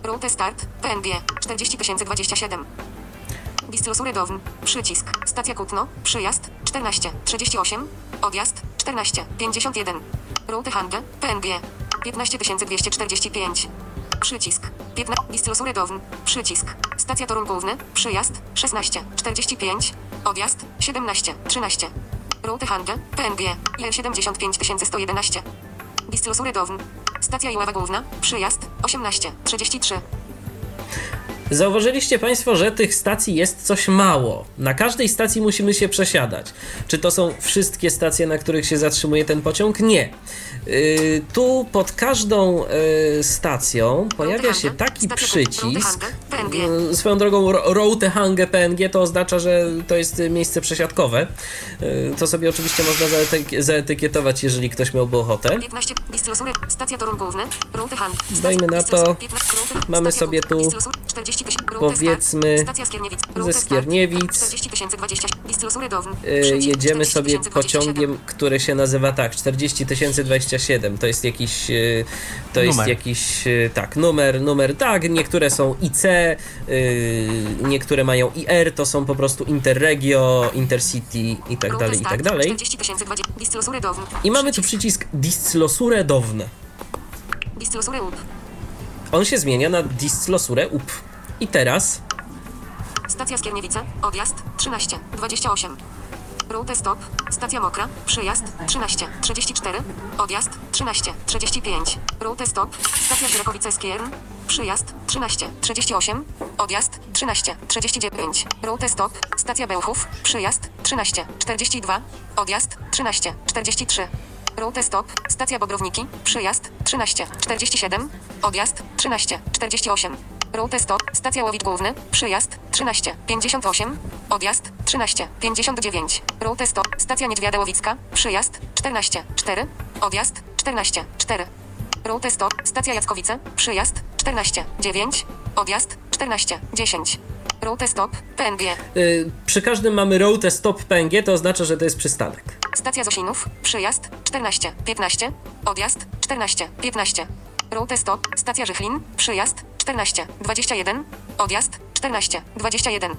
Route start. PNG 40027. Bistro. Przycisk. Stacja Kutno. Przyjazd 14, 38. Odjazd 14, 51. Route Handel. PNG 15245. Przycisk. 15. Bistro. Przycisk. Stacja Torun Główny. Przyjazd 16, 45. Odjazd 17, 13. Route Handel. PNG 75111. Bistro Rydowny. Stacja Iława Główna. Przyjazd 18, 33. Zauważyliście Państwo, że tych stacji jest coś mało. Na każdej stacji musimy się przesiadać. Czy to są wszystkie stacje, na których się zatrzymuje ten pociąg? Nie. Yy, tu pod każdą yy, stacją pojawia się taki przycisk. Yy, Swoją drogą, ro- Route Hange PNG to oznacza, że to jest y, miejsce przesiadkowe. To sobie oczywiście można zaetyk- zaetykietować, jeżeli ktoś miałby ochotę. 15. Bistrosure. Stacja Torun Główny. Route Hand. Dajmy na to. Mamy sobie tu, 40 powiedzmy, ze. Skierniewic. 40 tysięcy 20. Bistrosure Downy. Przycisk. jedziemy 40 sobie 27. pociągiem, który się nazywa tak, 40027. To jest jakiś, yy, to jest Numer. jakiś, yy, tak, numer, numer, tak, niektóre są IC, yy, niektóre mają IR, to są po prostu Interregio, Intercity i tak dalej, i tak dalej. 40 tysięcy 20. Bistrosure Downy. I mamy tu przycisk Distlosure Downe. Bistrosure UP. On się zmienia na Distlosure UP. I teraz Stacja Skierniewice. Odjazd 13, 28. Route stop. Stacja Mokra. Przyjazd 13, 34. Odjazd 13, 35. Route stop. Stacja Żyrakowice Skiern. Przyjazd 13, 38. Odjazd 13, 39. Route stop. Stacja Bełchów. Przyjazd 13, 42. Odjazd 13, 43. Route stop. Stacja Bobrowniki. Przyjazd 13, 47. Odjazd 13, 48. Route stop. Stacja Łowicz Główny. Przyjazd 13, 58. Odjazd 13, 59. Route stop. Stacja Niedźwiada Łowicka. Przyjazd 14, 4. Odjazd 14, 4. Route stop. Stacja Jackowice. Przyjazd 14. 9. Odjazd 14. 10. Route stop. PNG. Y, przy każdym mamy route stop PNG, to oznacza, że to jest przystanek. Stacja Zosinów. Przyjazd 14. 15. Odjazd 14. 15. Route stop. Stacja Żychlin. Przyjazd 14. 21. Odjazd 14. 21.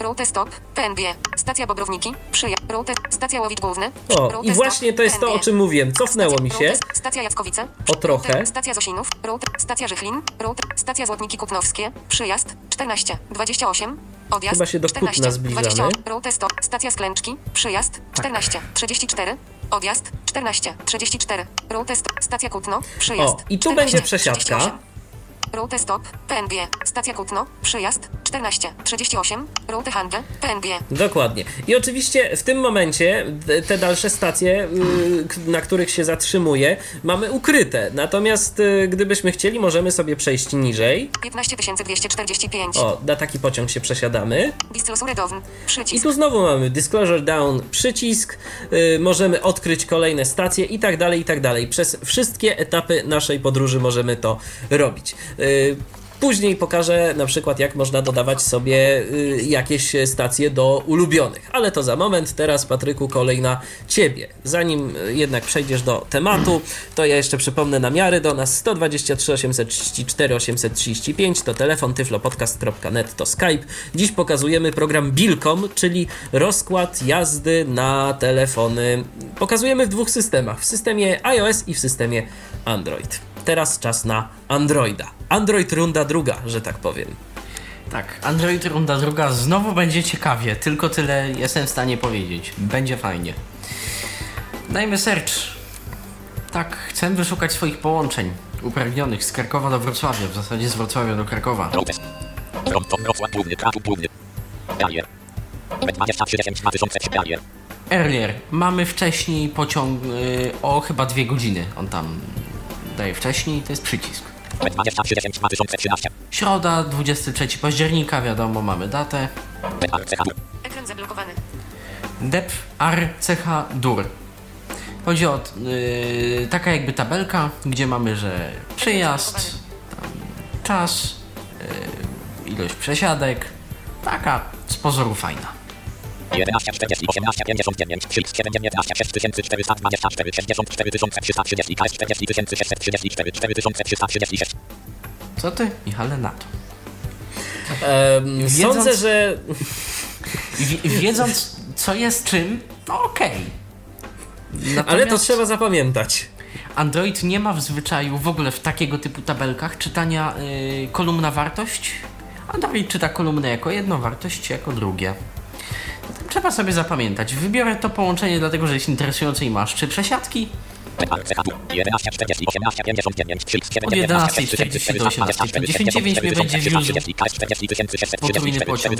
Route stop. PNG. Stacja Bobrowniki. Przyjazd. Route. Stacja Łowicz Główny. O, i właśnie to jest to, o czym mówiłem. Cofnęło mi się. Stacja Jackowice. O trochę. Stacja Zosinów. Route, stacja Żychlin. Route, stacja Złotniki Kupnowskie. Przyjazd 14. 28. Odjazd Chyba się do Kutna 14. zbliżamy. 20. Route stop. Stacja Sklęczki. Przyjazd 14. 34. Odjazd 14. 34. Route stop. Stacja Kutno. Przyjazd. O, i tu 14, będzie przesiadka. 38. Route stop. PNG. Stacja Kutno. Przyjazd 14. 38. Route Handel. PNG. Dokładnie. I oczywiście w tym momencie te dalsze stacje, y, na których się zatrzymuje, mamy ukryte. Natomiast y, gdybyśmy chcieli, możemy sobie przejść niżej. 15 245. O, na taki pociąg się przesiadamy. Disclosure down. I Przycisk. tu znowu mamy Disclosure Down, przycisk, y, możemy odkryć kolejne stacje i tak dalej, i tak dalej. Przez wszystkie etapy naszej podróży możemy to robić. Y, Później pokażę na przykład, jak można dodawać sobie y, jakieś stacje do ulubionych, ale to za moment. Teraz, Patryku, kolej na ciebie. Zanim y, jednak przejdziesz do tematu, to ja jeszcze przypomnę namiary do nas 123 834 835 to telefon tyflopodcast.net to Skype. Dziś pokazujemy program Bilcom, czyli rozkład jazdy na telefony. Pokazujemy w dwóch systemach: w systemie iOS i w systemie Android. Teraz czas na Androida. Android runda druga, że tak powiem. Tak, Android runda druga znowu będzie ciekawie, tylko tyle jestem w stanie powiedzieć. Będzie fajnie. Dajmy search. Tak, chcę wyszukać swoich połączeń upragnionych z Krakowa do Wrocławia, w zasadzie z Wrocławia do Krakowa. Route. Pronto, Wrocław Główny, Kraków Główny. Barier. B23 2003 Barier. Earlier, mamy wcześniej pociąg y, o chyba dwie godziny. On tam daje wcześniej, to jest przycisk. B23 2013. Środa, 23 października, wiadomo, mamy datę. Ekran zablokowany. Dep RCH DUR. Chodzi o yy, taka jakby tabelka, gdzie mamy, że przyjazd, tam czas, yy, ilość przesiadek. Taka z pozoru fajna. 11 40 18 59 37 19 6424 64 330 KS 40 634 4336 Co ty, Michale, na to? Wiedząc- Sądzę, że Wie, wiedząc, co jest czym, no okej. Ale to trzeba zapamiętać. Android nie ma w zwyczaju w ogóle w takiego typu tabelkach czytania yy, kolumna wartość. Android czyta kolumnę jako jedno, wartość jako drugie. Trzeba sobie zapamiętać. Wybiorę to połączenie dlatego, że jest interesujące i masz trzy przesiadki. BRCH 11 40 18 59 37 Od 19 11:40 do 18:59 mnie będzie wiózł potrójny pociąg.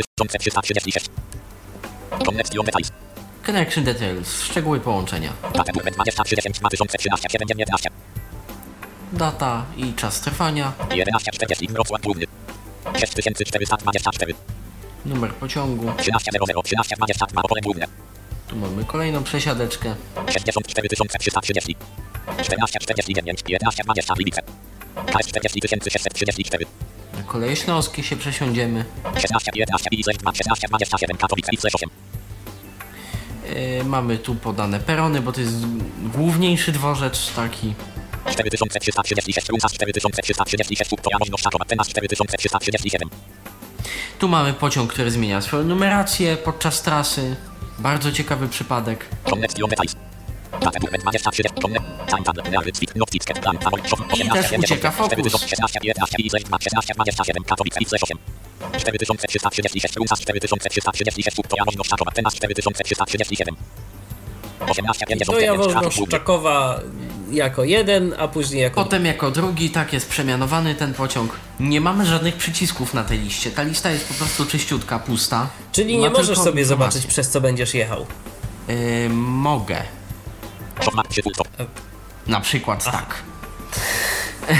Connection details. Szczegóły połączenia. Data 23 2013 7 19 Data i czas trwania. 11 40 Wrocław Główny. 6424 Numer pociągu. 1300 1322 Opole Główne. Tu mamy kolejną przesiadeczkę. 64 330 14 49 11 20 Gliwice. KS 40 634 Na koleje śląskie się przesiądziemy. 16 11 Ize 2 16 27 Katowice Ize 8 Yy, mamy tu podane perony, bo to jest główniejszy dworzec taki. 4336 Rusas 4336 Twoja możność czasowa Tenas 4337 Tu mamy pociąg, który zmienia swoją numerację podczas trasy. Bardzo ciekawy przypadek. Connection details. Data 23 Connect Time Tab Neary Zwik Noticket Plan Samol Szok I też ucieka fokus. 16 11 Ize 2 16 27 Katowice Ize 8 4336 Rusas 4336 Twoja możność czasowa Tenas 4337 18 To ja 59 wolno Szczakowa jako jeden, a później jako Potem jako drugi, tak jest przemianowany ten pociąg. Nie mamy żadnych przycisków na tej liście. Ta lista jest po prostu czyściutka, pusta. Czyli Ma nie możesz tylko sobie zobaczyć, przez co będziesz jechał. Yy, mogę. Na przykład tak.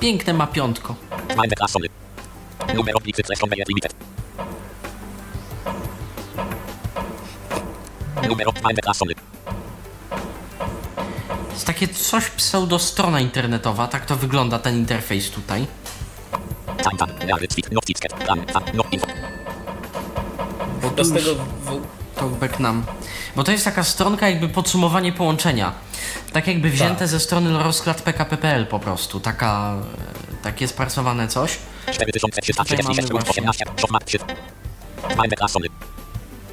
Piękne ma piątko. Mind Classony Numer oblicy Flashon Meyer Limited Numer optymalny klasony. Jest takie coś pseudo-strona internetowa, tak to wygląda ten interfejs tutaj. No info. Bo Chyba z tego talkback nam. Bo to jest taka stronka jakby podsumowanie połączenia. Tak jakby wzięte Tak. ze strony rozkład PKP.pl po prostu. Taka, e, takie sprasowane coś. 4336 Tutaj mamy 18. Softmap 3. Optymalny klasony.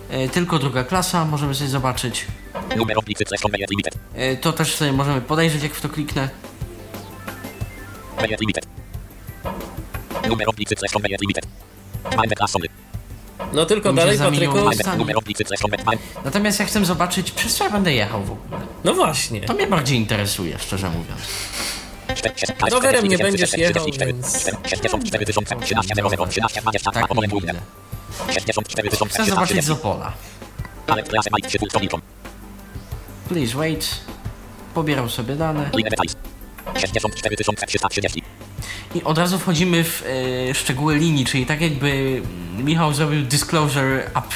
E, tylko druga klasa, możemy sobie zobaczyć. Numer oblicy slash conveyor limited. E, to też sobie możemy podejrzeć jak w to kliknę. Conveyor limited. Numer oblicy slash conveyor limited. Optymalny klasony. No tylko dalej, Patryku. Natomiast ja chcę zobaczyć, przez co ja będę jechał w ogóle. No właśnie. To mnie bardziej interesuje, szczerze mówiąc. Rowerem nie będziesz jechał, więc- Tak nie widzę. Chcę zobaczyć z Opola. Ale klasę Mike przy pulsownikom. Please wait. Pobierał sobie dane. Line details. 64330. I od razu wchodzimy w e, szczegóły linii, czyli tak jakby Michał zrobił disclosure up,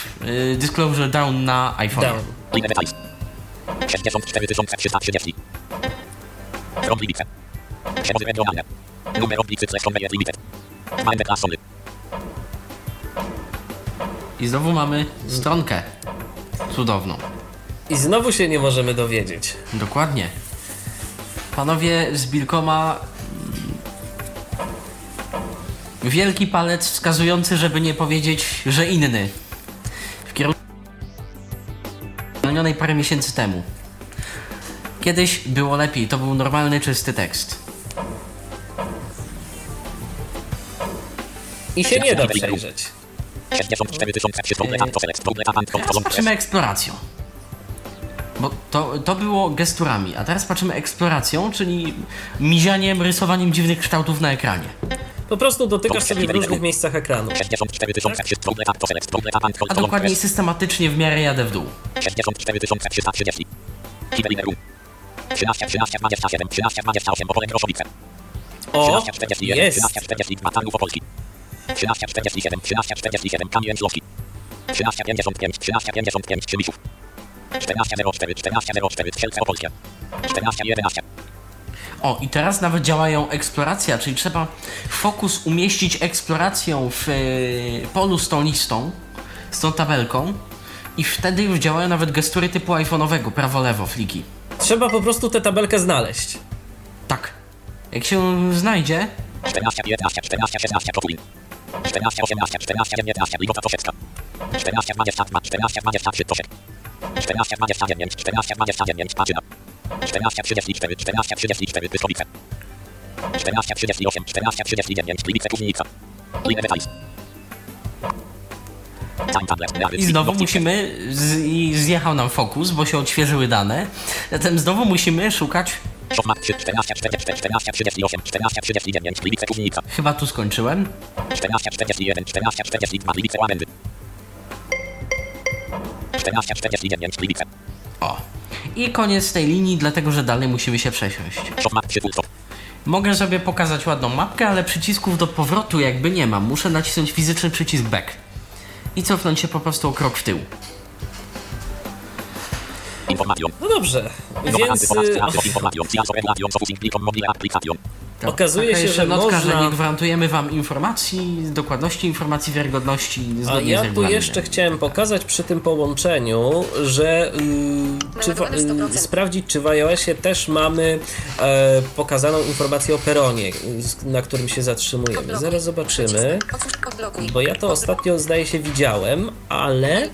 e, disclosure down na iPhone. Down. Line details. 64330. From limite. Numer oblicy slash conveyor limited. Optymalny klasony. I znowu mamy stronkę cudowną. I znowu się nie możemy dowiedzieć. Dokładnie. Panowie z Bilkoma. mm, Wielki palec wskazujący, żeby nie powiedzieć, że inny. W kierunku. Parę miesięcy temu. Kiedyś było lepiej, to był normalny, czysty tekst. I się nie da przejrzeć. 64300 Problema to select. Problema pan Teraz patrzymy eksploracją. Bo to, to było gesturami, a teraz patrzymy eksploracją, czyli mizianiem, rysowaniem dziwnych kształtów na ekranie. Po prostu dotykasz sobie w różnych miejscach ekranu. 64300 Problema to select. Problema pan A dokładniej systematycznie w miarę jadę w dół. 64330. Kibelin room. 13, 13, 27, 13, 28, Opole Groszowice. O, 13, 41, jest. 13, 42, Tarnów Opolski. 13, 47, 13, 47, Kamień Śląski. 13, 55, 13, 55, Trzymiszów. 14, 04, 14, 04, Strzelce Opolskie. 14, 11. O, i teraz nawet działają eksploracja, czyli trzeba fokus umieścić eksploracją w e, polu z tą listą, z tą tabelką i wtedy już działają nawet gestury typu iPhone'owego, prawo-lewo, fliki. Trzeba po prostu tę tabelkę znaleźć. Tak. Jak się znajdzie, 14, 15, 14, 16, Kotulin. 14, 18, 14, 19, Ligota Toszecka. 14, 22, 14, 23, Toszek. 14, 29, 14, 29, Paczyna. 14, 34, 14, 34, Pyszowice. 14, 38, 14, 39, Gliwice Kuźnica. Line I znowu musimy, z, i zjechał nam fokus, bo się odświeżyły dane. Zatem znowu musimy szukać, Softmap 3, 14, 44, 14, 38, 14, 39, Gliwice Kuźnica. chyba tu skończyłem. 14, 41, 14, 42, Gliwice Łabędy. 14, 49, Gliwice. O. I koniec tej linii, dlatego że dalej musimy się przesiąść. Softmap 3, Pulsop. Mogę sobie pokazać ładną mapkę, ale przycisków do powrotu jakby nie mam. Muszę nacisnąć fizyczny przycisk back. I cofnąć się po prostu o krok w tył. No dobrze, więc y. Tak. Okazuje Taka się, że notka, że można- nie gwarantujemy wam informacji, dokładności informacji, wiarygodności a zgodnie z ja tu jeszcze chciałem pokazać przy tym połączeniu, że y, czy, wa- Naładowane 100%. y, sprawdzić, czy w iOSie też mamy e, pokazaną informację o peronie, y, na którym się zatrzymujemy. Zaraz zobaczymy, bo ja to ostatnio zdaje się widziałem, ale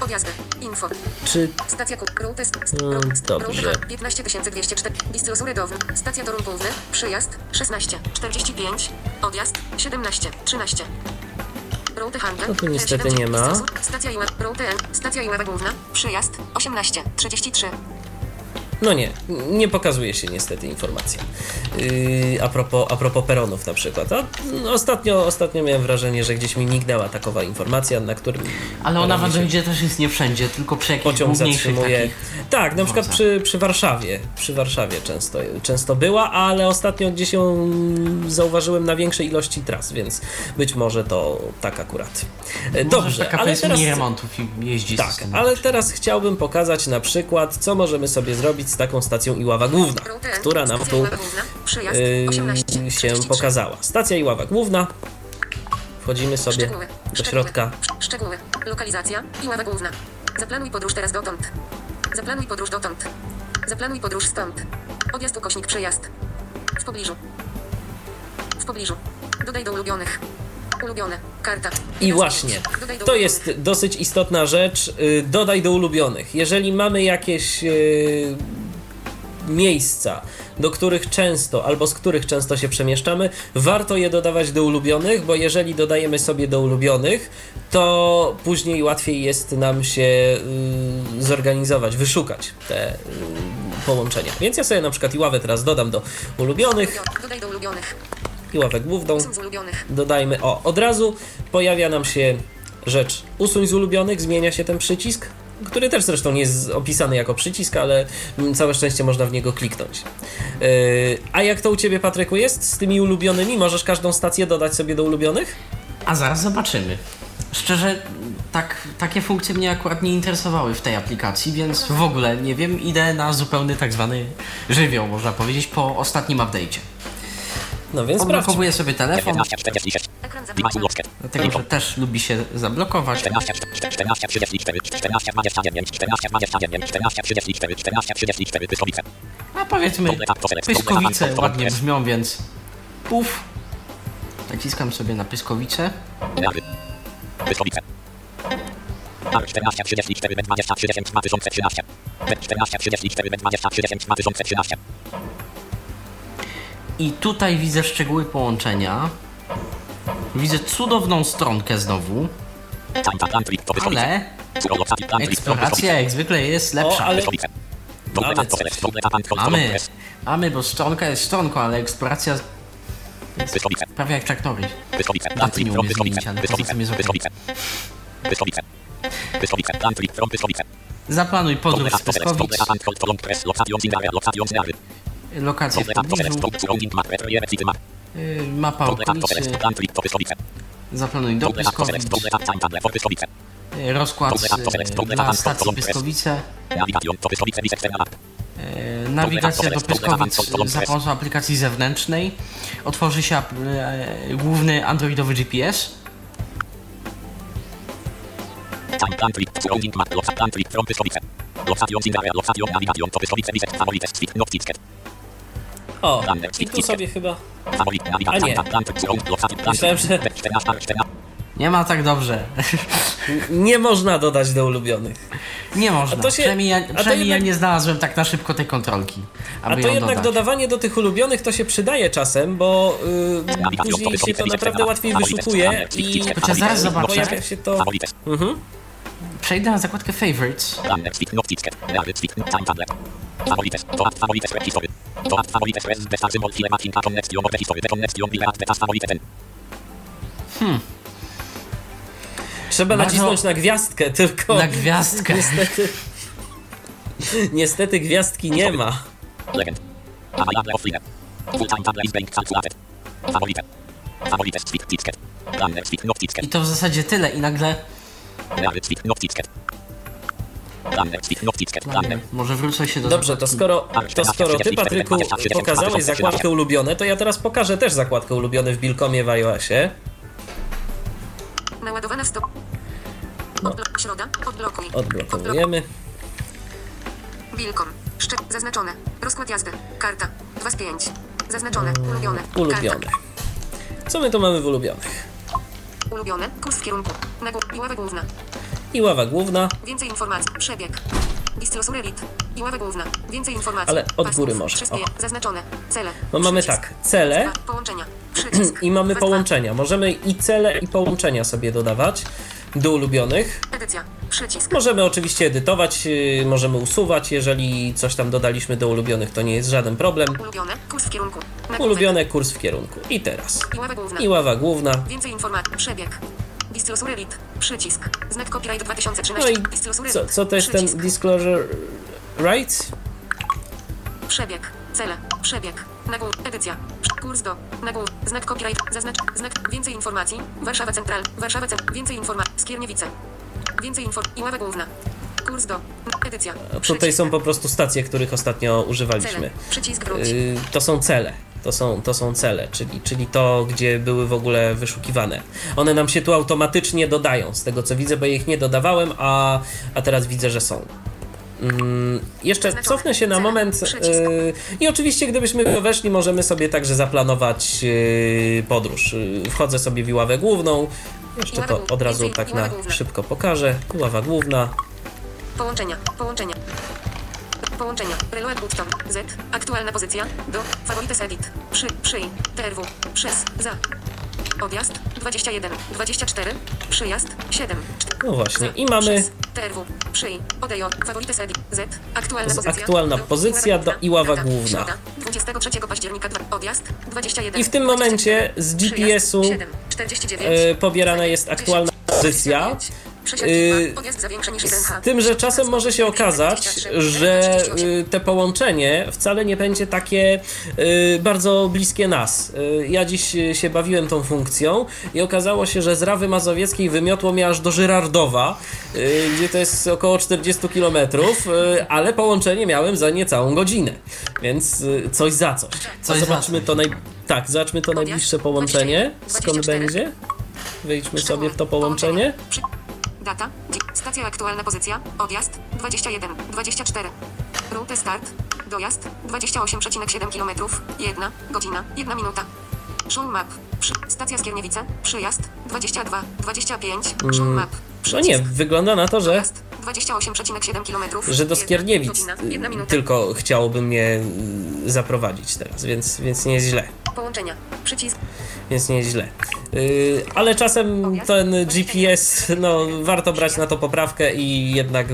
Podjazdy. Info. czy Stacja Cook. Route. st- st- Mm, route. dobrze. Route 15204. Bistro Zurydowy. Stacja Toruń Główny. Przyjazd 16. 45. Odjazd 17. 13. Route Handel. No tu niestety 70. nie ma. Stacja Iła. Route. Stacja Iława Główna. Przyjazd 18. 33. No nie, nie pokazuje się niestety informacja. Yy, a, propos, a propos peronów na przykład. A, ostatnio, ostatnio miałem wrażenie, że gdzieś mi mignęła takowa informacja, na którym. Ale ona w Androidzie też jest nie wszędzie, tylko przy jakichś Pociąg zatrzymuje. takich... Tak, na przykład przy, przy Warszawie. Przy Warszawie często, często była, ale ostatnio gdzieś ją zauważyłem na większej ilości tras, więc być może to tak akurat. E, Dobrze, taka ale teraz. remontów i jeździ Tak, ale teraz chciałbym pokazać na przykład, co możemy sobie zrobić z taką stacją Iława Główna, która nam tu yy, 18. się 33. pokazała. Stacja Iława Główna. Wchodzimy sobie do środka. Szczegóły. Lokalizacja. Iława Główna. Zaplanuj podróż teraz dotąd. Zaplanuj podróż dotąd. Zaplanuj podróż stąd. Odjazd ukośnik przejazd. W pobliżu. W pobliżu. Dodaj do ulubionych. Ulubione. Karta. I właśnie, to jest dosyć istotna rzecz. y, Dodaj do ulubionych. Jeżeli mamy jakieś y, miejsca, do których często albo z których często się przemieszczamy, warto je dodawać do ulubionych, bo jeżeli dodajemy sobie do ulubionych, to później łatwiej jest nam się y, zorganizować, wyszukać te y, połączenia. Więc ja sobie na przykład Iławę teraz dodam do ulubionych. Dodaj do ulubionych. Główną Usuń z ulubionych. dodajmy, o, od razu pojawia nam się rzecz usuń z ulubionych, zmienia się ten przycisk, który też zresztą nie jest opisany jako przycisk, ale mm, całe szczęście można w niego kliknąć. Yy, a jak to u Ciebie, Patryku, jest z tymi ulubionymi? Możesz każdą stację dodać sobie do ulubionych? A zaraz zobaczymy. Szczerze, tak, takie funkcje mnie akurat nie interesowały w tej aplikacji, więc w ogóle nie wiem, idę na zupełny tak zwany żywioł, można powiedzieć, po ostatnim update'cie. No więc. Odblokowuję sobie telefon, 11, 46. Ekran Dimax zablokowany. Ulowskie. dlatego że też lubi się zablokować. 14, 14, 34, 14, 29, 14, 29, 14, 34, 14, 34, Pyskowice. A powiedzmy, pyskowice ładnie brzmią, więc puf. Naciskam sobie na pyskowice. Pyskowice. R 14, 34, 23, 10, 2013. B 14, 34, 23, 10, 2013. I tutaj widzę szczegóły połączenia. Widzę cudowną stronkę znowu, ale eksploracja jak zwykle jest O, lepsza. ale Pyskowice. Doble Mamy Mamy, bo stronka jest stronką, ale eksploracja Pyskowice. prawie jak Daty nie zmienić, ale poza tym jest Pyskowice. Zaplanuj podróż z Pyskowic, lokacje w pobliżu, y, mapa okolicy, zaplanuj do Pyskowic, y, rozkład y, tam, stacji. Pyskowice, y, nawigacja do Pyskowic y, za pomocą aplikacji zewnętrznej, otworzy się y, główny androidowy GPS, navigation, to stick, not ticket. O, i tu sobie chyba... A nie. Myślałem, że- 14, 14. nie ma tak dobrze. Nie można dodać do ulubionych. Nie można. A to się- przynajmniej ja, a to przynajmniej ja jednak- nie znalazłem tak na szybko tej kontrolki. A to ją jednak dodać. dodawanie do tych ulubionych to się przydaje czasem, bo yy, później się to naprawdę łatwiej wyszukuje i Chociaż zaraz zobaczę. pojawia się to... Mhm. Przejdę na zakładkę Favorites. Plan, stick, not ticket. Ready, stick, time tablet. Favorites. To add favorites, red history. To add favorites, res, beta, symbol, file, matching, a connection, of history, the connection, bile, add, beta, favorite, ten. Trzeba Bardzo- nacisnąć na gwiazdkę, tylko Na gwiazdkę. niestety... Niestety gwiazdki nie ma. Legend. Available offline. Full time tablet being calculated. Favorite. Favorites, stick, ticket. Not ticket. I to w zasadzie tyle i nagle... Może wrócę się do Dobrze, to skoro, to skoro ty, Patryku, pokazałeś zakładkę ulubione, to ja teraz pokażę też zakładkę ulubione w Bilkomie w iOSie. Naładowana w stop. Odblok. Środa. Odblokuj. Odblokowujemy. Wilkom. Szczyt. Zaznaczone. Rozkład jazdy. Karta. 2 z 5. Zaznaczone. Ulubione. Ulubione. Karta. Co my tu mamy w ulubionych? Ulubione. Kurs w kierunku. Na górę. Iława główna. I ława główna, Więcej informacji. Przebieg. Distrosur Elite. Iława główna. Więcej informacji. Ale od Pasów. góry może. Wszystkie. O. Zaznaczone. Cele. bo mamy Przycisk. tak, cele Dwa. Połączenia. Przycisk. i mamy dwa. połączenia. Możemy i cele i połączenia sobie dodawać do ulubionych. Edycja. Przycisk. Możemy oczywiście edytować, yy, możemy usuwać, jeżeli coś tam dodaliśmy do ulubionych, to nie jest żaden problem. Ulubione. Kurs w kierunku. Nagłówek. Ulubione kurs w kierunku. I teraz. I ława główna. I ława główna. Więcej informacji. Przebieg. Disclosure Read. Przycisk. Znak copyright 2013. No i co, co to jest ten Przycisk. disclosure rights? Przebieg. Cele. Przebieg. Nagłów. Edycja. Kurs do. Nagłów. Znak copyright. Zaznacz. Znak. Więcej informacji. Warszawa Central. Warszawa Central. Więcej informacji. Skierniewice. Więcej info. I ława główna. Kurs do. Edycja. Tutaj Przycisk. są po prostu stacje, których ostatnio używaliśmy. Yy, to są cele. To są, to są cele, czyli, czyli to, gdzie były w ogóle wyszukiwane. One nam się tu automatycznie dodają, z tego co widzę, bo ja ich nie dodawałem, a, a teraz widzę, że są. Mm, jeszcze cofnę się na moment. Yy, I oczywiście, gdybyśmy weszli, możemy sobie także zaplanować yy, podróż. Yy, wchodzę sobie w ławę główną. Jeszcze to od razu tak na szybko pokażę. Ława główna. Połączenia. Połączenia. Połączenia. Reload button. Z. Aktualna pozycja. Do. Favorites edit. Przy. Przyj. TRW. Przez. Za. Odjazd. 21. 24. Przyjazd. 7. No właśnie. I mamy. TRW. Przyj. Odejo. Favorites edit. Z. Aktualna pozycja. aktualna pozycja do i ława Data. główna. Środa. 23 października. Odjazd. 21. I w tym momencie z 24. GPS-u, Przyjazd. 7. 49. e, pobierana jest aktualna 10, pozycja. 25. Przesiadki Yy, dwa. Odjazd za większe niż 1H. Z tym, że czasem może się okazać, 23, że 38. y, te połączenie wcale nie będzie takie y, bardzo bliskie nas. Y, Ja dziś y, się bawiłem tą funkcją i okazało się, że z Rawy Mazowieckiej wymiotło mnie aż do Żyrardowa, y, gdzie to jest około 40 km, ale połączenie miałem za niecałą godzinę. Więc y, coś za coś. Coś za zobaczmy to naj... Tak, zobaczmy to najbliższe połączenie. Skąd 24. będzie? Wejdźmy sobie w to połączenie. Data. Stacja aktualna pozycja. Odjazd 21. 24. Route start. Dojazd 28,7 km. 1 godzina. 1 minuta. Show map. Stacja Skierniewice. Przyjazd 22. 25. Show map. No nie, wygląda na to, że Dojazd 28,7 km. że do Skierniewic Godzina. 1 minuta. tylko chciałoby mnie y, zaprowadzić teraz, więc, więc nie jest źle. Połączenia. Przycisk. Więc nie jest źle. Y, ale czasem ten GPS, no warto brać na to poprawkę i jednak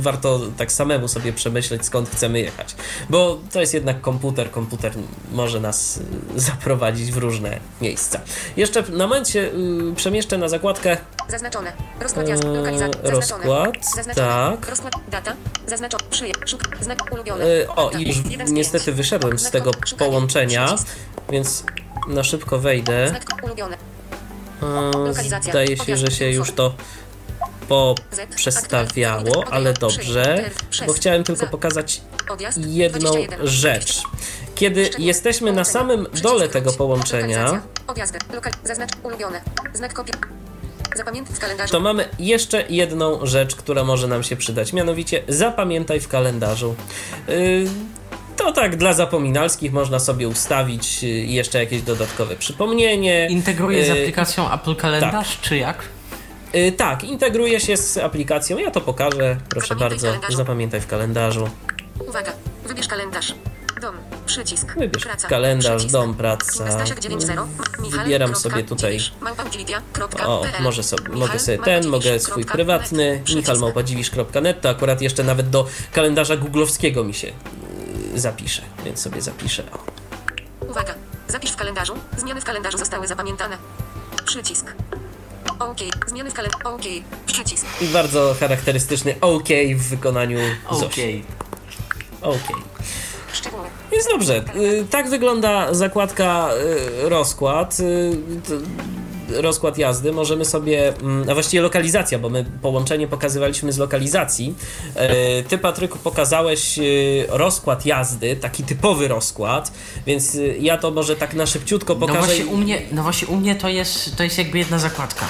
warto tak samemu sobie przemyśleć skąd chcemy jechać. Bo to jest jednak komputer, komputer może nas y, zaprowadzić w różne miejsca. Jeszcze na moment się y, przemieszczę na zakładkę Zaznaczone. Rozkład Lokalizacja. Zaznaczone. rozkład, Zaznaczone. tak. Rozkład. Data. Zaznaczone. Przyje. Szuk. Znak ulubiony. O, i już niestety wyszedłem z tego połączenia, więc na szybko wejdę. Zdaje się, że się już to poprzestawiało, ale dobrze, bo chciałem tylko pokazać jedną 21. rzecz. Kiedy jesteśmy na samym dole tego połączenia, to mamy jeszcze jedną rzecz, która może nam się przydać, mianowicie zapamiętaj w kalendarzu. Yy, To tak dla zapominalskich można sobie ustawić yy, jeszcze jakieś dodatkowe przypomnienie. Integruje z Yy, aplikacją Apple Kalendarz, czy jak? Yy, tak, integruje się z aplikacją. Ja to pokażę. Proszę Zapamiętaj bardzo, kalendarzu. zapamiętaj w kalendarzu. Uwaga. Wybierz kalendarz. Dom. Przycisk. Wybierz Praca. kalendarz, Przycisk. dom, praca. Stasiak 9.0. Michal. Wybieram sobie tutaj- O, może sobie, mogę sobie ten, mogę swój prywatny, michalmałpadziwisz.net, to akurat jeszcze nawet do kalendarza googlowskiego mi się zapisze, więc sobie zapiszę. O. Uwaga. Zapisz w kalendarzu. Zmiany w kalendarzu zostały zapamiętane. Przycisk. OK. Zmiany w kalendarzu. OK. Przycisk. I bardzo charakterystyczny OK w wykonaniu Zosi. Okej. OK. Szczegóły. Jest dobrze. Y, Tak wygląda zakładka y, rozkład. Rozkład jazdy. Możemy sobie, mm, a właściwie lokalizacja, bo my połączenie pokazywaliśmy z lokalizacji. Y, Ty, Patryku, pokazałeś y, rozkład jazdy, taki typowy rozkład, więc y, ja to może tak na szybciutko No pokażę. właśnie u mnie, no właśnie u mnie to jest, to jest jakby jedna zakładka.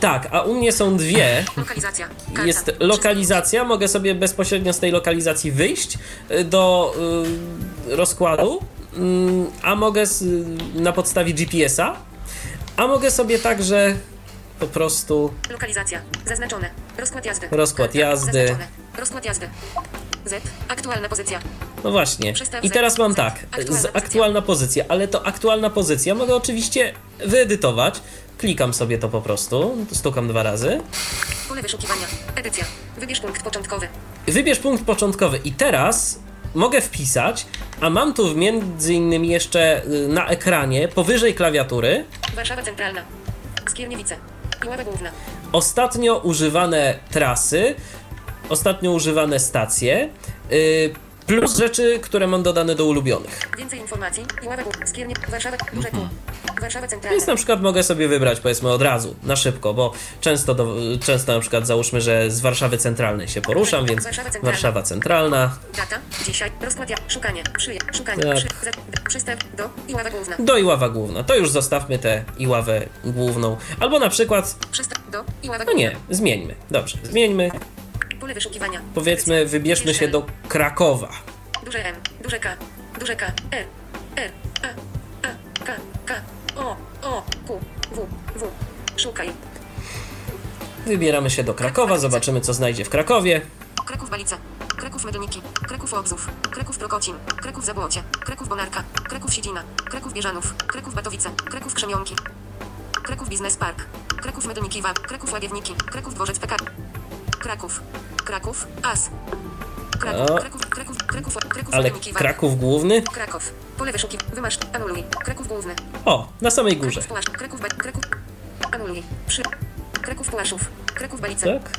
Tak, a u mnie są dwie. Lokalizacja. Karta. Jest lokalizacja, mogę sobie bezpośrednio z tej lokalizacji wyjść do y, rozkładu, mm, a mogę z, na podstawie GPS-a, a mogę sobie także po prostu Lokalizacja. Zaznaczone. Rozkład jazdy. Rozkład Karta. jazdy. Zaznaczone. Rozkład jazdy. Z. Aktualna pozycja. No właśnie. I teraz mam tak, Aktualna aktualna pozycja, ale to aktualna pozycja mogę oczywiście wyedytować. Klikam sobie to po prostu, stukam dwa razy. Pole wyszukiwania. Edycja. Wybierz punkt początkowy. Wybierz punkt początkowy i teraz mogę wpisać, a mam tu między innymi jeszcze y, na ekranie, powyżej klawiatury, Warszawa Centralna. Skierniewice. Iława Główna. ostatnio używane trasy, ostatnio używane stacje, y, plus rzeczy, które mam dodane do ulubionych. Więcej informacji. Iława Główna. Skiernie. Warszawa. Duże Kół. Warszawa Centralna. Więc na przykład mogę sobie wybrać powiedzmy od razu, na szybko, bo często, do, często na przykład załóżmy, że z Warszawy Centralnej się poruszam, więc Warszawa Centralna. Warszawa Centralna, Data. Dzisiaj. Rozkład. Szukanie. Przyje. Szukanie. Tak. Przy, przystęp do Iława Główna. do Iława Główna. To już zostawmy tę Iławę Główną. Albo na przykład, Przystęp do Iława no Główna. nie, zmieńmy. Dobrze, zmieńmy. Pole wyszukiwania. Powiedzmy, wybierzmy się do Krakowa. Duże M. Duże K. Duże K. R. R. A. A. K. K. O. O. Q. W. W. Szukaj. Wybieramy się do Krakowa, zobaczymy co znajdzie w Krakowie. Kraków Balice. Kraków Medoniki. Kraków Obzów. Kraków Prokocin. Kraków Zabłocie. Kraków Bonarka. Kraków Siedzina. Kraków Bieżanów. Kraków Batowice. Kraków Krzemionki. Kraków Biznes Park. Kraków Medoniki Wab. Kraków Łagiewniki. Kraków Dworzec PK. Kraków. Kraków. As. Kraków. O. Kraków. Kraków. Kraków. Kraków Ale. Kraków Główny? Kraków. Pole wyszuki. Wymasz. Anuluj. Kraków Główny. O, na samej górze. Kraków. Kraków. Ba- Kraków. Anuluj. Przy. Kraków Pułaszów. Kraków Balice. Tak?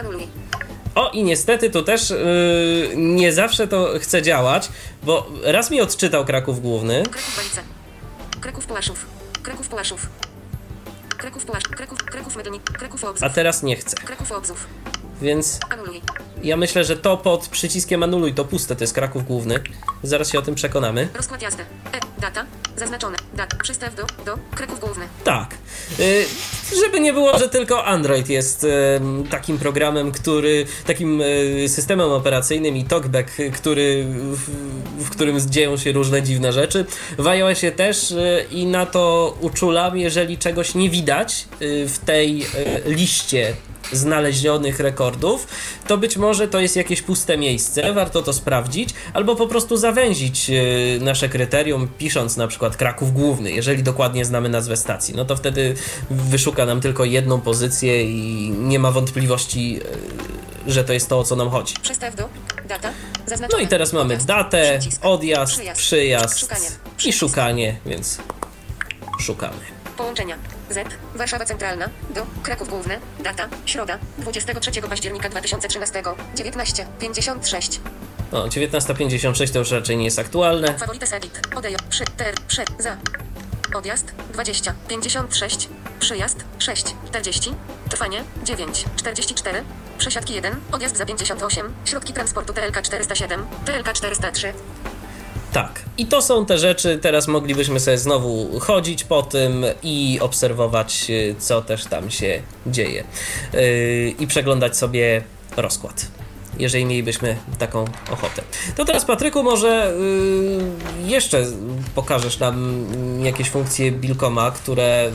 Anuluj. O i niestety tu też yy, nie zawsze to chce działać, bo raz mi odczytał Kraków Główny, Kraków Balice. Kraków Pułaszów. Kraków Pułaszów. Kraków Pułasz. Kraków. Kraków Medonik. Kraków a Obzów. teraz nie chce. Kraków Obzów. Więc ja myślę, że to pod przyciskiem anuluj to puste, to jest Kraków Główny. Zaraz się o tym przekonamy. Rozkład jazdy. E. Data. Zaznaczone. Dat. Przystaw do. Do. Kraków Główny. Tak. Y, żeby nie było, że tylko Android jest y, takim programem, który, takim y, systemem operacyjnym i TalkBack, który, w, w którym dzieją się różne dziwne rzeczy. W iOSie też y, i na to uczulam, jeżeli czegoś nie widać y, w tej y, liście znalezionych rekordów, to być może to jest jakieś puste miejsce, warto to sprawdzić, albo po prostu zawęzić y, nasze kryterium, pisząc na przykład Kraków Główny, jeżeli dokładnie znamy nazwę stacji, no to wtedy wyszuka nam tylko jedną pozycję i nie ma wątpliwości, y, że to jest to, o co nam chodzi. Przystaw do. Data. No Zaznaczone. i teraz mamy datę, odjazd, Przyjazd. przyjazd i szukanie, więc szukamy. Połączenia. Z. Warszawa Centralna. Do. Kraków Główny. Data. Środa. 23 października 2013. 19.56. No, 19.56 to już raczej nie jest aktualne. Faworytes edit. Odejo. Przy. Ter. Prze. Za. Odjazd 20. 56. Przyjazd 6. 40. Trwanie 9. 44. Przesiadki 1. Odjazd za 58. Środki transportu TLK 407. TLK 403. Tak. I to są te rzeczy. Teraz moglibyśmy sobie znowu chodzić po tym i obserwować, y, co też tam się dzieje. Yy, I przeglądać sobie rozkład. Jeżeli mielibyśmy taką ochotę. To teraz, Patryku, może yy, jeszcze pokażesz nam jakieś funkcje Bilkoma, które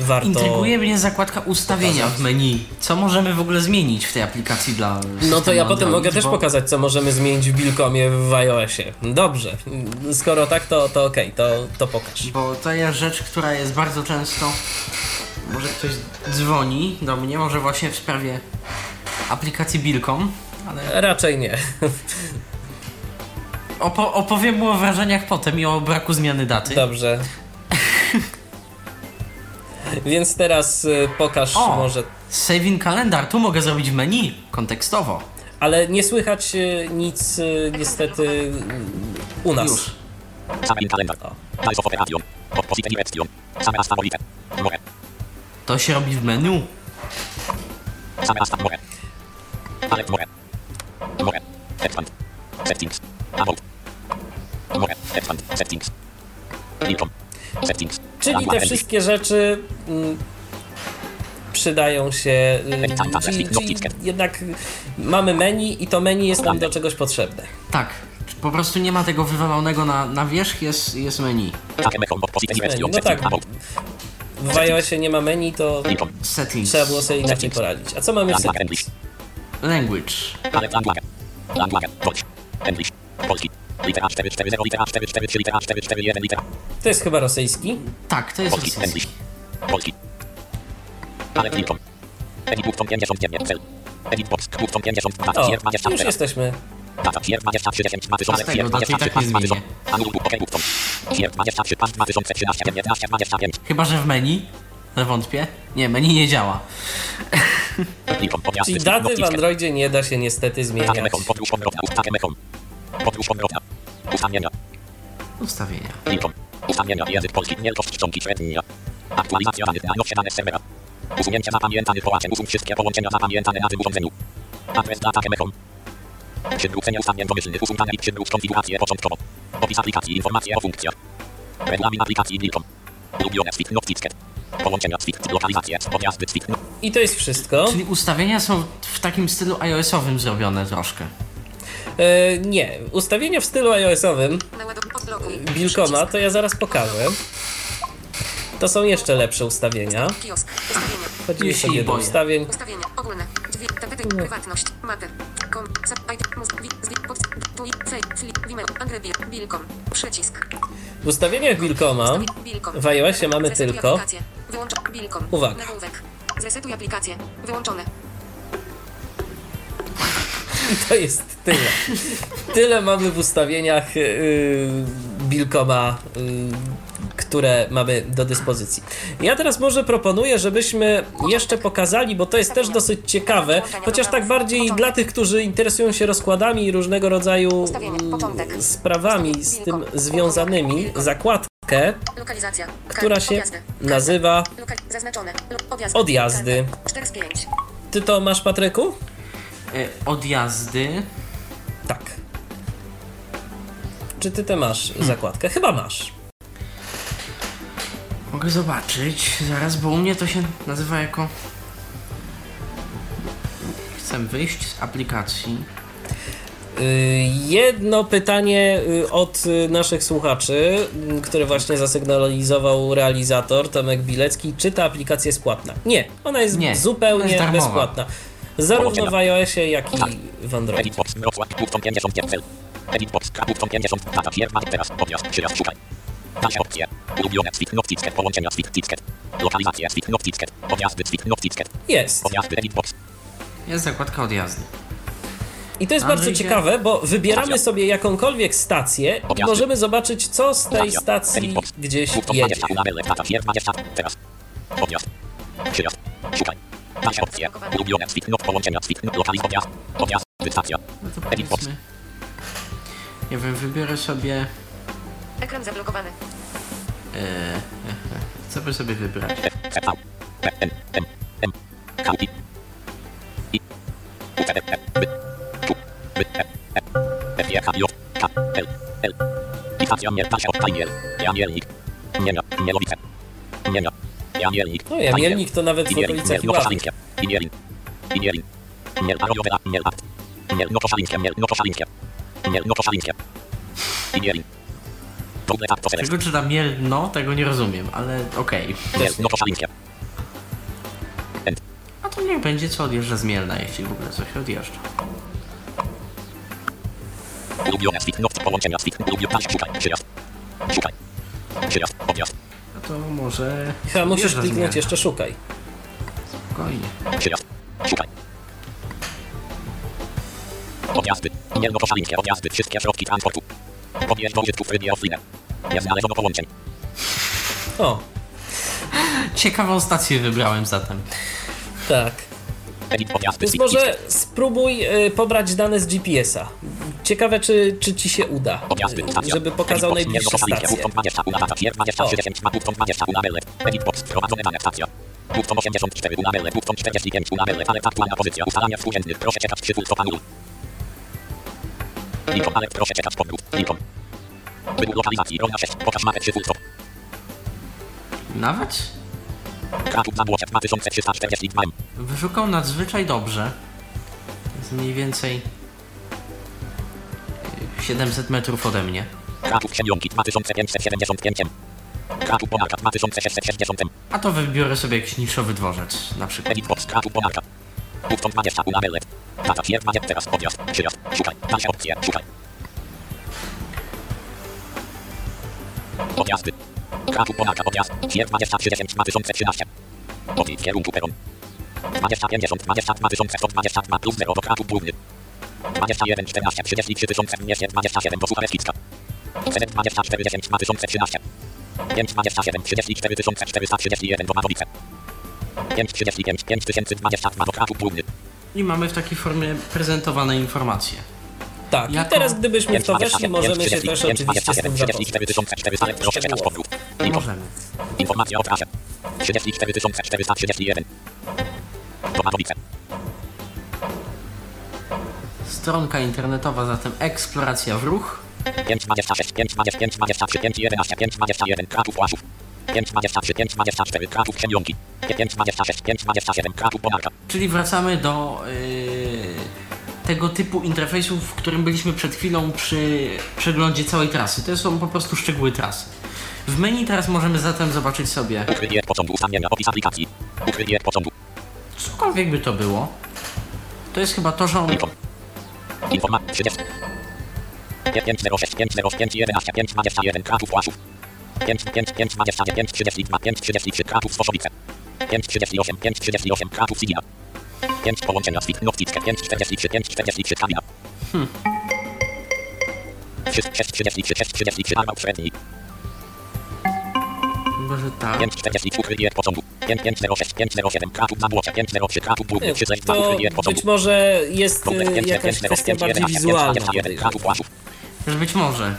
warto. Intryguje mnie zakładka ustawienia pokazać. w menu. Co możemy w ogóle zmienić w tej aplikacji dla No to ja potem Android, mogę też bo- pokazać, co możemy zmienić w Bilkomie w iOSie. Dobrze. Skoro tak, to, to okej, to, to pokaż. Bo to jest rzecz, która jest bardzo często. Może ktoś dzwoni do mnie, może właśnie w sprawie aplikacji Bilkom, ale Raczej nie. opo- opowiem mu o wrażeniach potem i o braku zmiany daty. Dobrze. Więc teraz y, pokaż O! może. Saving kalendar, tu mogę zrobić w menu kontekstowo. Ale nie słychać y, nic y, niestety y, u nas. Już. Kalendar. To się robi w menu. More. Expand. Settings. About. More. Expand. Settings. Income. Settings. Czyli te Language wszystkie rzeczy mm, przydają się. y, Czyli, czyli jednak mamy menu i to menu jest nam do czegoś potrzebne. Tak. Po prostu nie ma tego wywalonego na, na wierzch, jest, jest menu. Menu. No tak. W iOSie nie ma menu, to. Settings. trzeba było sobie inaczej poradzić. A co mamy w Language English. settings? Language. Alert English. Polski. Litera 440. Litera 443. Litera 441. Litera. To jest chyba rosyjski. Tak, to jest Polski. rosyjski. English. Polski. Alert income. Edit Button 59 cel. Edit Box Button 50 data O, Sierp 20 już jesteśmy. Data Sierp 23 10 2000 A z tego Sierp daty i 23 tak nie pas zmienię. 2000 Anul OK Button. Sierp 23 pas 2013 19 25 Chyba, że w menu. Ale wątpię. Nie, menu nie działa. Czyli daty w. Androidzie nie da się niestety zmieniać. Ustawienia. Ustawienia. Ustawienia. Język polski. Wielkość czcionki średnia. Aktualizacja danych. Najnowsze dane z serwera. Usunięcie zapamiętanych połączeń. Usuń wszystkie połączenia zapamiętane na tym urządzeniu. Adres data mechon. Przywrócenie ustawień domyślnych. Usuń dane i przywróć konfigurację początkową. Opis aplikacji. Informacje o funkcjach. Regulamin aplikacji Linkom. Ulubione Swift Noteticket. Połączenia. Lokalizacje. I to jest wszystko. Czyli ustawienia są w takim stylu iOS-owym zrobione troszkę. E, nie, ustawienia w stylu iOS-owym. Bilkoma to ja zaraz pokażę. To są jeszcze lepsze ustawienia. Chodzimy sobie do ustawień. Ustawienia. Ogólne. Prywatność. Przycisk. W ustawieniach Bilkom. w iOSie mamy tylko. Wyłącz. Bilkom. Uwaga. Nagłówek. Zresetuj aplikację. Wyłączone. To jest tyle. Tyle mamy w ustawieniach yy, Bilkoma, yy, które mamy do dyspozycji. Ja teraz może proponuję, żebyśmy jeszcze pokazali, bo to jest też dosyć ciekawe, chociaż tak bardziej dla tych, którzy interesują się rozkładami i różnego rodzaju yy, sprawami z tym związanymi, zakładkę, Lokalizacja. Kar- która się nazywa Odjazdy. Odjazdy. Karta. 4 z 5. Ty to masz, Patryku? E, odjazdy. Tak. Czy ty te masz zakładkę? Chyba masz. Mogę zobaczyć zaraz, bo u mnie to się nazywa jako. Chcę wyjść z aplikacji. Y, Jedno pytanie y, od y, naszych słuchaczy, które właśnie zasygnalizował realizator Tomek Bilecki. Czy ta aplikacja jest płatna? Nie, ona jest Nie, zupełnie jest bezpłatna. Zarówno w iOSie, jak i w Androidzie. Edit Box. Wrocław. Button 50 cel. Edit Box. Button 50. Data Sierp. Teraz. Podjazd. Przyjazd. Szukaj. Dalsze opcje. Ulubione. Połączenia Ticket. Lokalizacje Noteticket. Jest. Podjazdy Edit Box. Jest zakładka odjazdy. I to jest Ale bardzo ciekawe, bo wybieramy sobie jakąkolwiek stację i możemy zobaczyć, co z tej stacji gdzieś jedzie. 20. Unabele. Data Sierp. 20. Teraz. Podjazd. Przyjazd. Szukaj. Dalsze opcje. Ulubione Swift Not. Połączenia Swift Not. Lokalizacja. Podjazd. Podjazd. Stacja. No to Edit Box. powiedzmy. Nie wiem, wybiorę sobie. Ekran zablokowany. E, co by sobie wybrać? F, C, V, P, N, M, M, K, I, I, U, C, E, B, No, jamielnik to nawet w okolicach Iławy. Czego czyta Mielno, tego nie rozumiem, ale okej. End. A to niech będzie co odjeżdża z Mielna, jeśli w ogóle coś odjeżdża. Ulubione Swift Note połączenia Swift Ulubione szukaj. Przyjazd. Szukaj. Przyjazd. Odjazd No to może. Chyba musisz kliknąć jeszcze szukaj. Spokojnie. Przyjazd. Szukaj. Odjazdy Mielno-koszalińskie odjazdy Wszystkie środki transportu. Podjeżdż do użytku w trybie offline Nie znaleziono połączeń. O, Ciekawą stację wybrałem zatem. tak. Więc może spróbuj y, pobrać dane z GPS-a. Ciekawe, czy, czy ci się uda, y, żeby pokazał najbliższe stacje. Button 20 Unadata Fier 23 O. 10 ma Button 20 Unabele Edit box Wprowadzone dane stacja Button 84 Unabele Button 45 Unabele Ale aktualna pozycja Ustalania współrzędnych Proszę czekać 3 full stopa 0 Linkom, ale proszę czekać powrót. Linkom. Wybór lokalizacji, rolna 6, pokaż mapę 3 full stop. Nawet wyszukał nadzwyczaj dobrze. Jest mniej więcej y, 700 metrów ode mnie. Kratub Siemionki 2575 M. Kratub Bonarka 2660 M. A to wybiorę sobie jakiś niszowy dworzec, na przykład. Edit box, Kratub Bonarka. Button 20, Unabele. Data Fier 20, teraz przyjazd, szukaj, dalsze opcje, szukaj. Odjazdy. Kratub Bonarka, odjazd, Fier 20, 30 2013. Odjedź w kierunku peron. 20 50 22 122 plus 0 do kratu główny. 21 14 33 227 do słucha Lewicka. 7 24 10 2013. 5 27 34 431 do Mazowice. 5 35 5022 do kratu główny. I mamy w takiej formie prezentowane informacje. Tak, Jako- i teraz gdybyśmy w to 5 weszli, możemy się też oczywiście z tym 34 zapoznać. 400 proszę czekać powrót. Info. Możemy. Informacja o trasie. 34 431. Do Mazowice. Stronka internetowa, zatem eksploracja w ruch. 5 26 5 25 23 5 11 5 21 Kratów Płaszów. 5 23 5 24 Kratów Księionki. 5 26 5 27 Kratów Bonarka. Czyli wracamy do yy, tego typu interfejsów, w którym byliśmy przed chwilą przy przeglądzie całej trasy. To są po prostu szczegóły trasy. W menu teraz możemy zatem zobaczyć sobie Ukryje pociągu ustawienia opis aplikacji. Ukryje pociągu. cokolwiek by to było. To jest chyba to, że on Info. Informa 30. 506 505 11 5 21 Kratów Płaszów. 5 5 5 25 32 5 33 Kratów Stoszowice. 5 38 5 38 Kratów Sigia. 5 połączenia Swit Nowickie 5 43 5 43 Kamila. 6 6 33 6 33 Armał Średni. chyba, że tak. 5 40 ukryje pociągu. 5 506 507 Kratów Zabłocia 503 Kratów Główny 362 To ukryje pociągu. być może jest Komplet y, 5 jakaś 5 0 kwestia 5 bardziej 11 wizualna. 21 Kratów Płaszów. Że być może.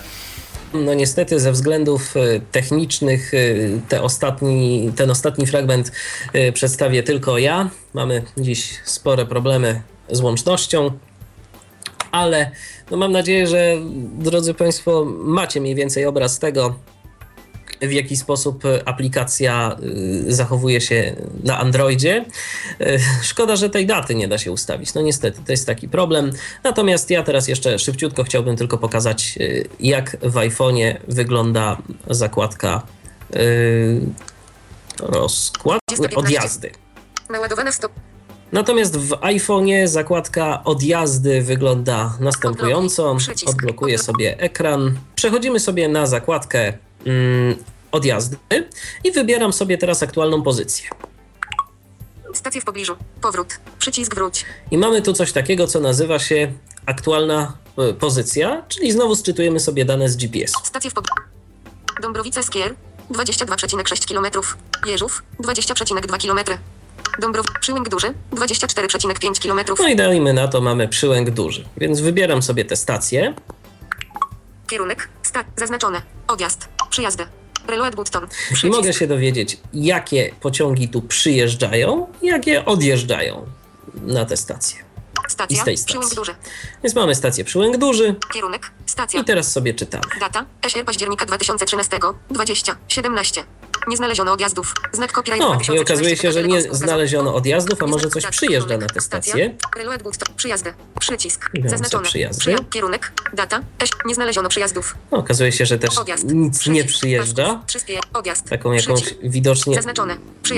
No niestety ze względów y, technicznych y, te ostatni, ten ostatni fragment y, przedstawię tylko ja. Mamy dziś spore problemy z łącznością, ale no mam nadzieję, że drodzy Państwo macie mniej więcej obraz tego, w jaki sposób y, aplikacja y, zachowuje się na Androidzie. Y, Szkoda, że tej daty nie da się ustawić. No niestety, to jest taki problem. Natomiast ja teraz jeszcze szybciutko chciałbym tylko pokazać, jak w iPhone'ie wygląda zakładka rozkład odjazdy. Naładowane stop. Natomiast w iPhone'ie zakładka odjazdy wygląda następująco. Odblokuję Odblokuj. sobie ekran. Przechodzimy sobie na zakładkę mm, odjazdy i wybieram sobie teraz aktualną pozycję. Stacje w pobliżu. Powrót. Przycisk wróć. I mamy tu coś takiego, co nazywa się aktualna e, pozycja, czyli znowu sczytujemy sobie dane z GPS. Stacje w pobliżu. Dąbrowice Skier. 22,6 km. Jeżów. 20,2 km. Dąbrow... Przyłęk Duży. 24,5 km. No i dajmy na to mamy przyłęk duży. Więc wybieram sobie te stacje. Kierunek. Sta... Zaznaczone. Odjazd. Przyjazdy. Reload button. I mogę się dowiedzieć, jakie pociągi tu przyjeżdżają, jakie odjeżdżają na te stacje. Stacja. i z tej stacji. Duży. Więc mamy stację przyłęk duży Kierunek. Stacja. i teraz sobie czytamy. Data. SR października 2013. 20. 17. Nie znaleziono odjazdów. Znak copyright O, i 2013 okazuje się, że nie znaleziono odjazdów, a może coś przyjeżdża na. Reload boost, przyjazdy, przycisk, zaznaczone, przyjazdy. Przyja- kierunek, data, eś, nie znaleziono przyjazdów, No, okazuje się, że też nic nie przyjeżdża. Taką jakąś widocznie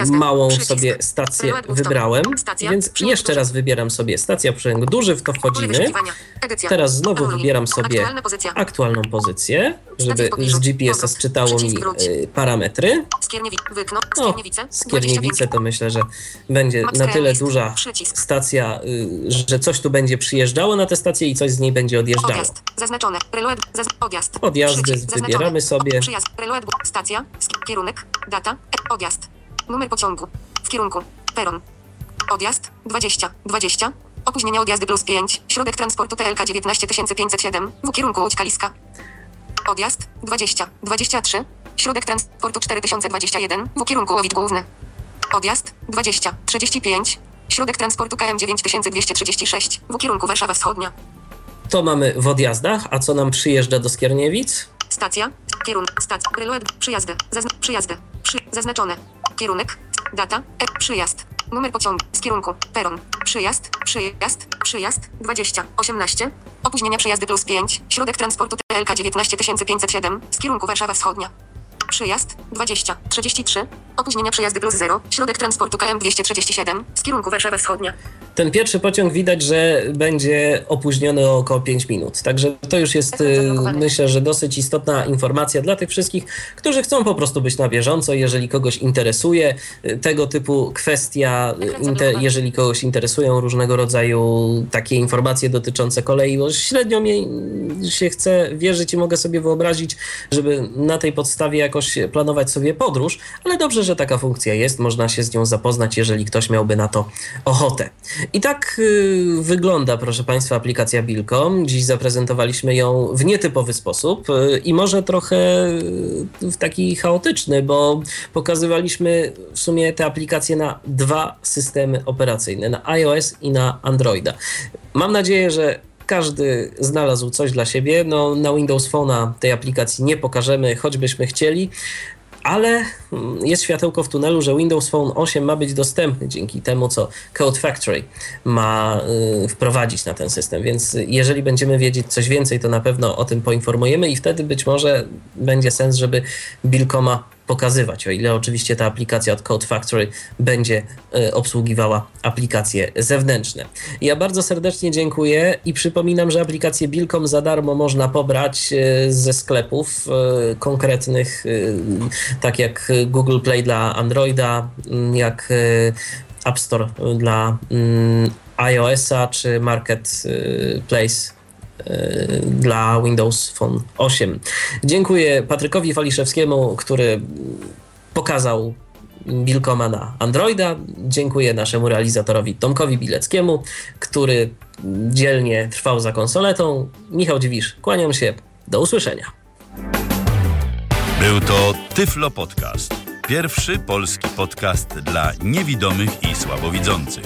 małą sobie stację wybrałem. Więc jeszcze raz wybieram sobie stacja przyłęk duży, w to wchodzimy. Teraz znowu wybieram sobie aktualną pozycję, żeby z GPS-a sczytało mi y, parametry. Wykno, No, Skierniewice, Skierniewice to myślę, że będzie na tyle duża stacja, y, że coś tu będzie przyjeżdżało na tę stację i coś z niej będzie odjeżdżało. Odjazd. Zaznaczone. Zaz odjazd. Odjazdy wybieramy sobie. Przyjazd. Stacja. Kierunek. Data. E, odjazd. Numer pociągu. W kierunku. Peron. Odjazd. 20. 20. Opóźnienia odjazdy plus 5. Środek transportu TLK 19507. W kierunku Łódź Kaliska. Odjazd. 20. 23. Środek transportu 4021. W kierunku Łowit Główny. Odjazd. 20. 35. Środek transportu KM 9236. W kierunku Warszawa Wschodnia. To mamy w odjazdach, a co nam przyjeżdża do Skierniewic? Stacja, kierunek, stacja, reload, przyjazdy, zazna, przyjazdy, przy, zaznaczone, kierunek, data, e, przyjazd, numer pociągu, z kierunku, peron, przyjazd, przyjazd, przyjazd, 20, 18, opóźnienia przejazdy plus 5, środek transportu TLK 19507, z kierunku Warszawa Wschodnia. Przyjazd 20, 33. Opóźnienia przejazdy plus 0. Środek transportu KM 237 z kierunku Warszawa Wschodnia. Ten pierwszy pociąg widać, że będzie opóźniony o około 5 minut. Także to już jest, y, myślę, że dosyć istotna informacja dla tych wszystkich, którzy chcą po prostu być na bieżąco. Jeżeli kogoś interesuje y, tego typu kwestia, y, inte, jeżeli kogoś interesują różnego rodzaju takie informacje dotyczące kolei, bo średnio mi się chce wierzyć i mogę sobie wyobrazić, żeby na tej podstawie jakoś planować sobie podróż, ale dobrze, że taka funkcja jest, można się z nią zapoznać, jeżeli ktoś miałby na to ochotę. I tak y, wygląda, proszę Państwa, aplikacja Bilkom. Dziś zaprezentowaliśmy ją w nietypowy sposób y, i może trochę y, w taki chaotyczny, bo pokazywaliśmy w sumie te aplikacje na dwa systemy operacyjne, na iOS i na Androida. Mam nadzieję, że każdy znalazł coś dla siebie. No, na Windows Phone'a tej aplikacji nie pokażemy, choćbyśmy chcieli. Ale mm, jest światełko w tunelu, że Windows Phone 8 ma być dostępny dzięki temu, co Code Factory ma y, wprowadzić na ten system. Więc jeżeli będziemy wiedzieć coś więcej, to na pewno o tym poinformujemy i wtedy być może będzie sens, żeby Bilkoma pokazywać, o ile oczywiście ta aplikacja od Code Factory będzie y, obsługiwała aplikacje zewnętrzne. Ja bardzo serdecznie dziękuję i przypominam, że aplikację Bilkom za darmo można pobrać y, ze sklepów y, konkretnych, tak jak Google Play dla Androida, mm, jak App Store dla mm, iOS-a czy Marketplace dla Windows Phone 8. Dziękuję Patrykowi Waliszewskiemu, który pokazał Bilkoma na Androida. Dziękuję naszemu realizatorowi Tomkowi Bileckiemu, który dzielnie trwał za konsoletą. Michał Dziwisz, kłaniam się. Do usłyszenia. Był to Tyflo Podcast. Pierwszy polski podcast dla niewidomych i słabowidzących.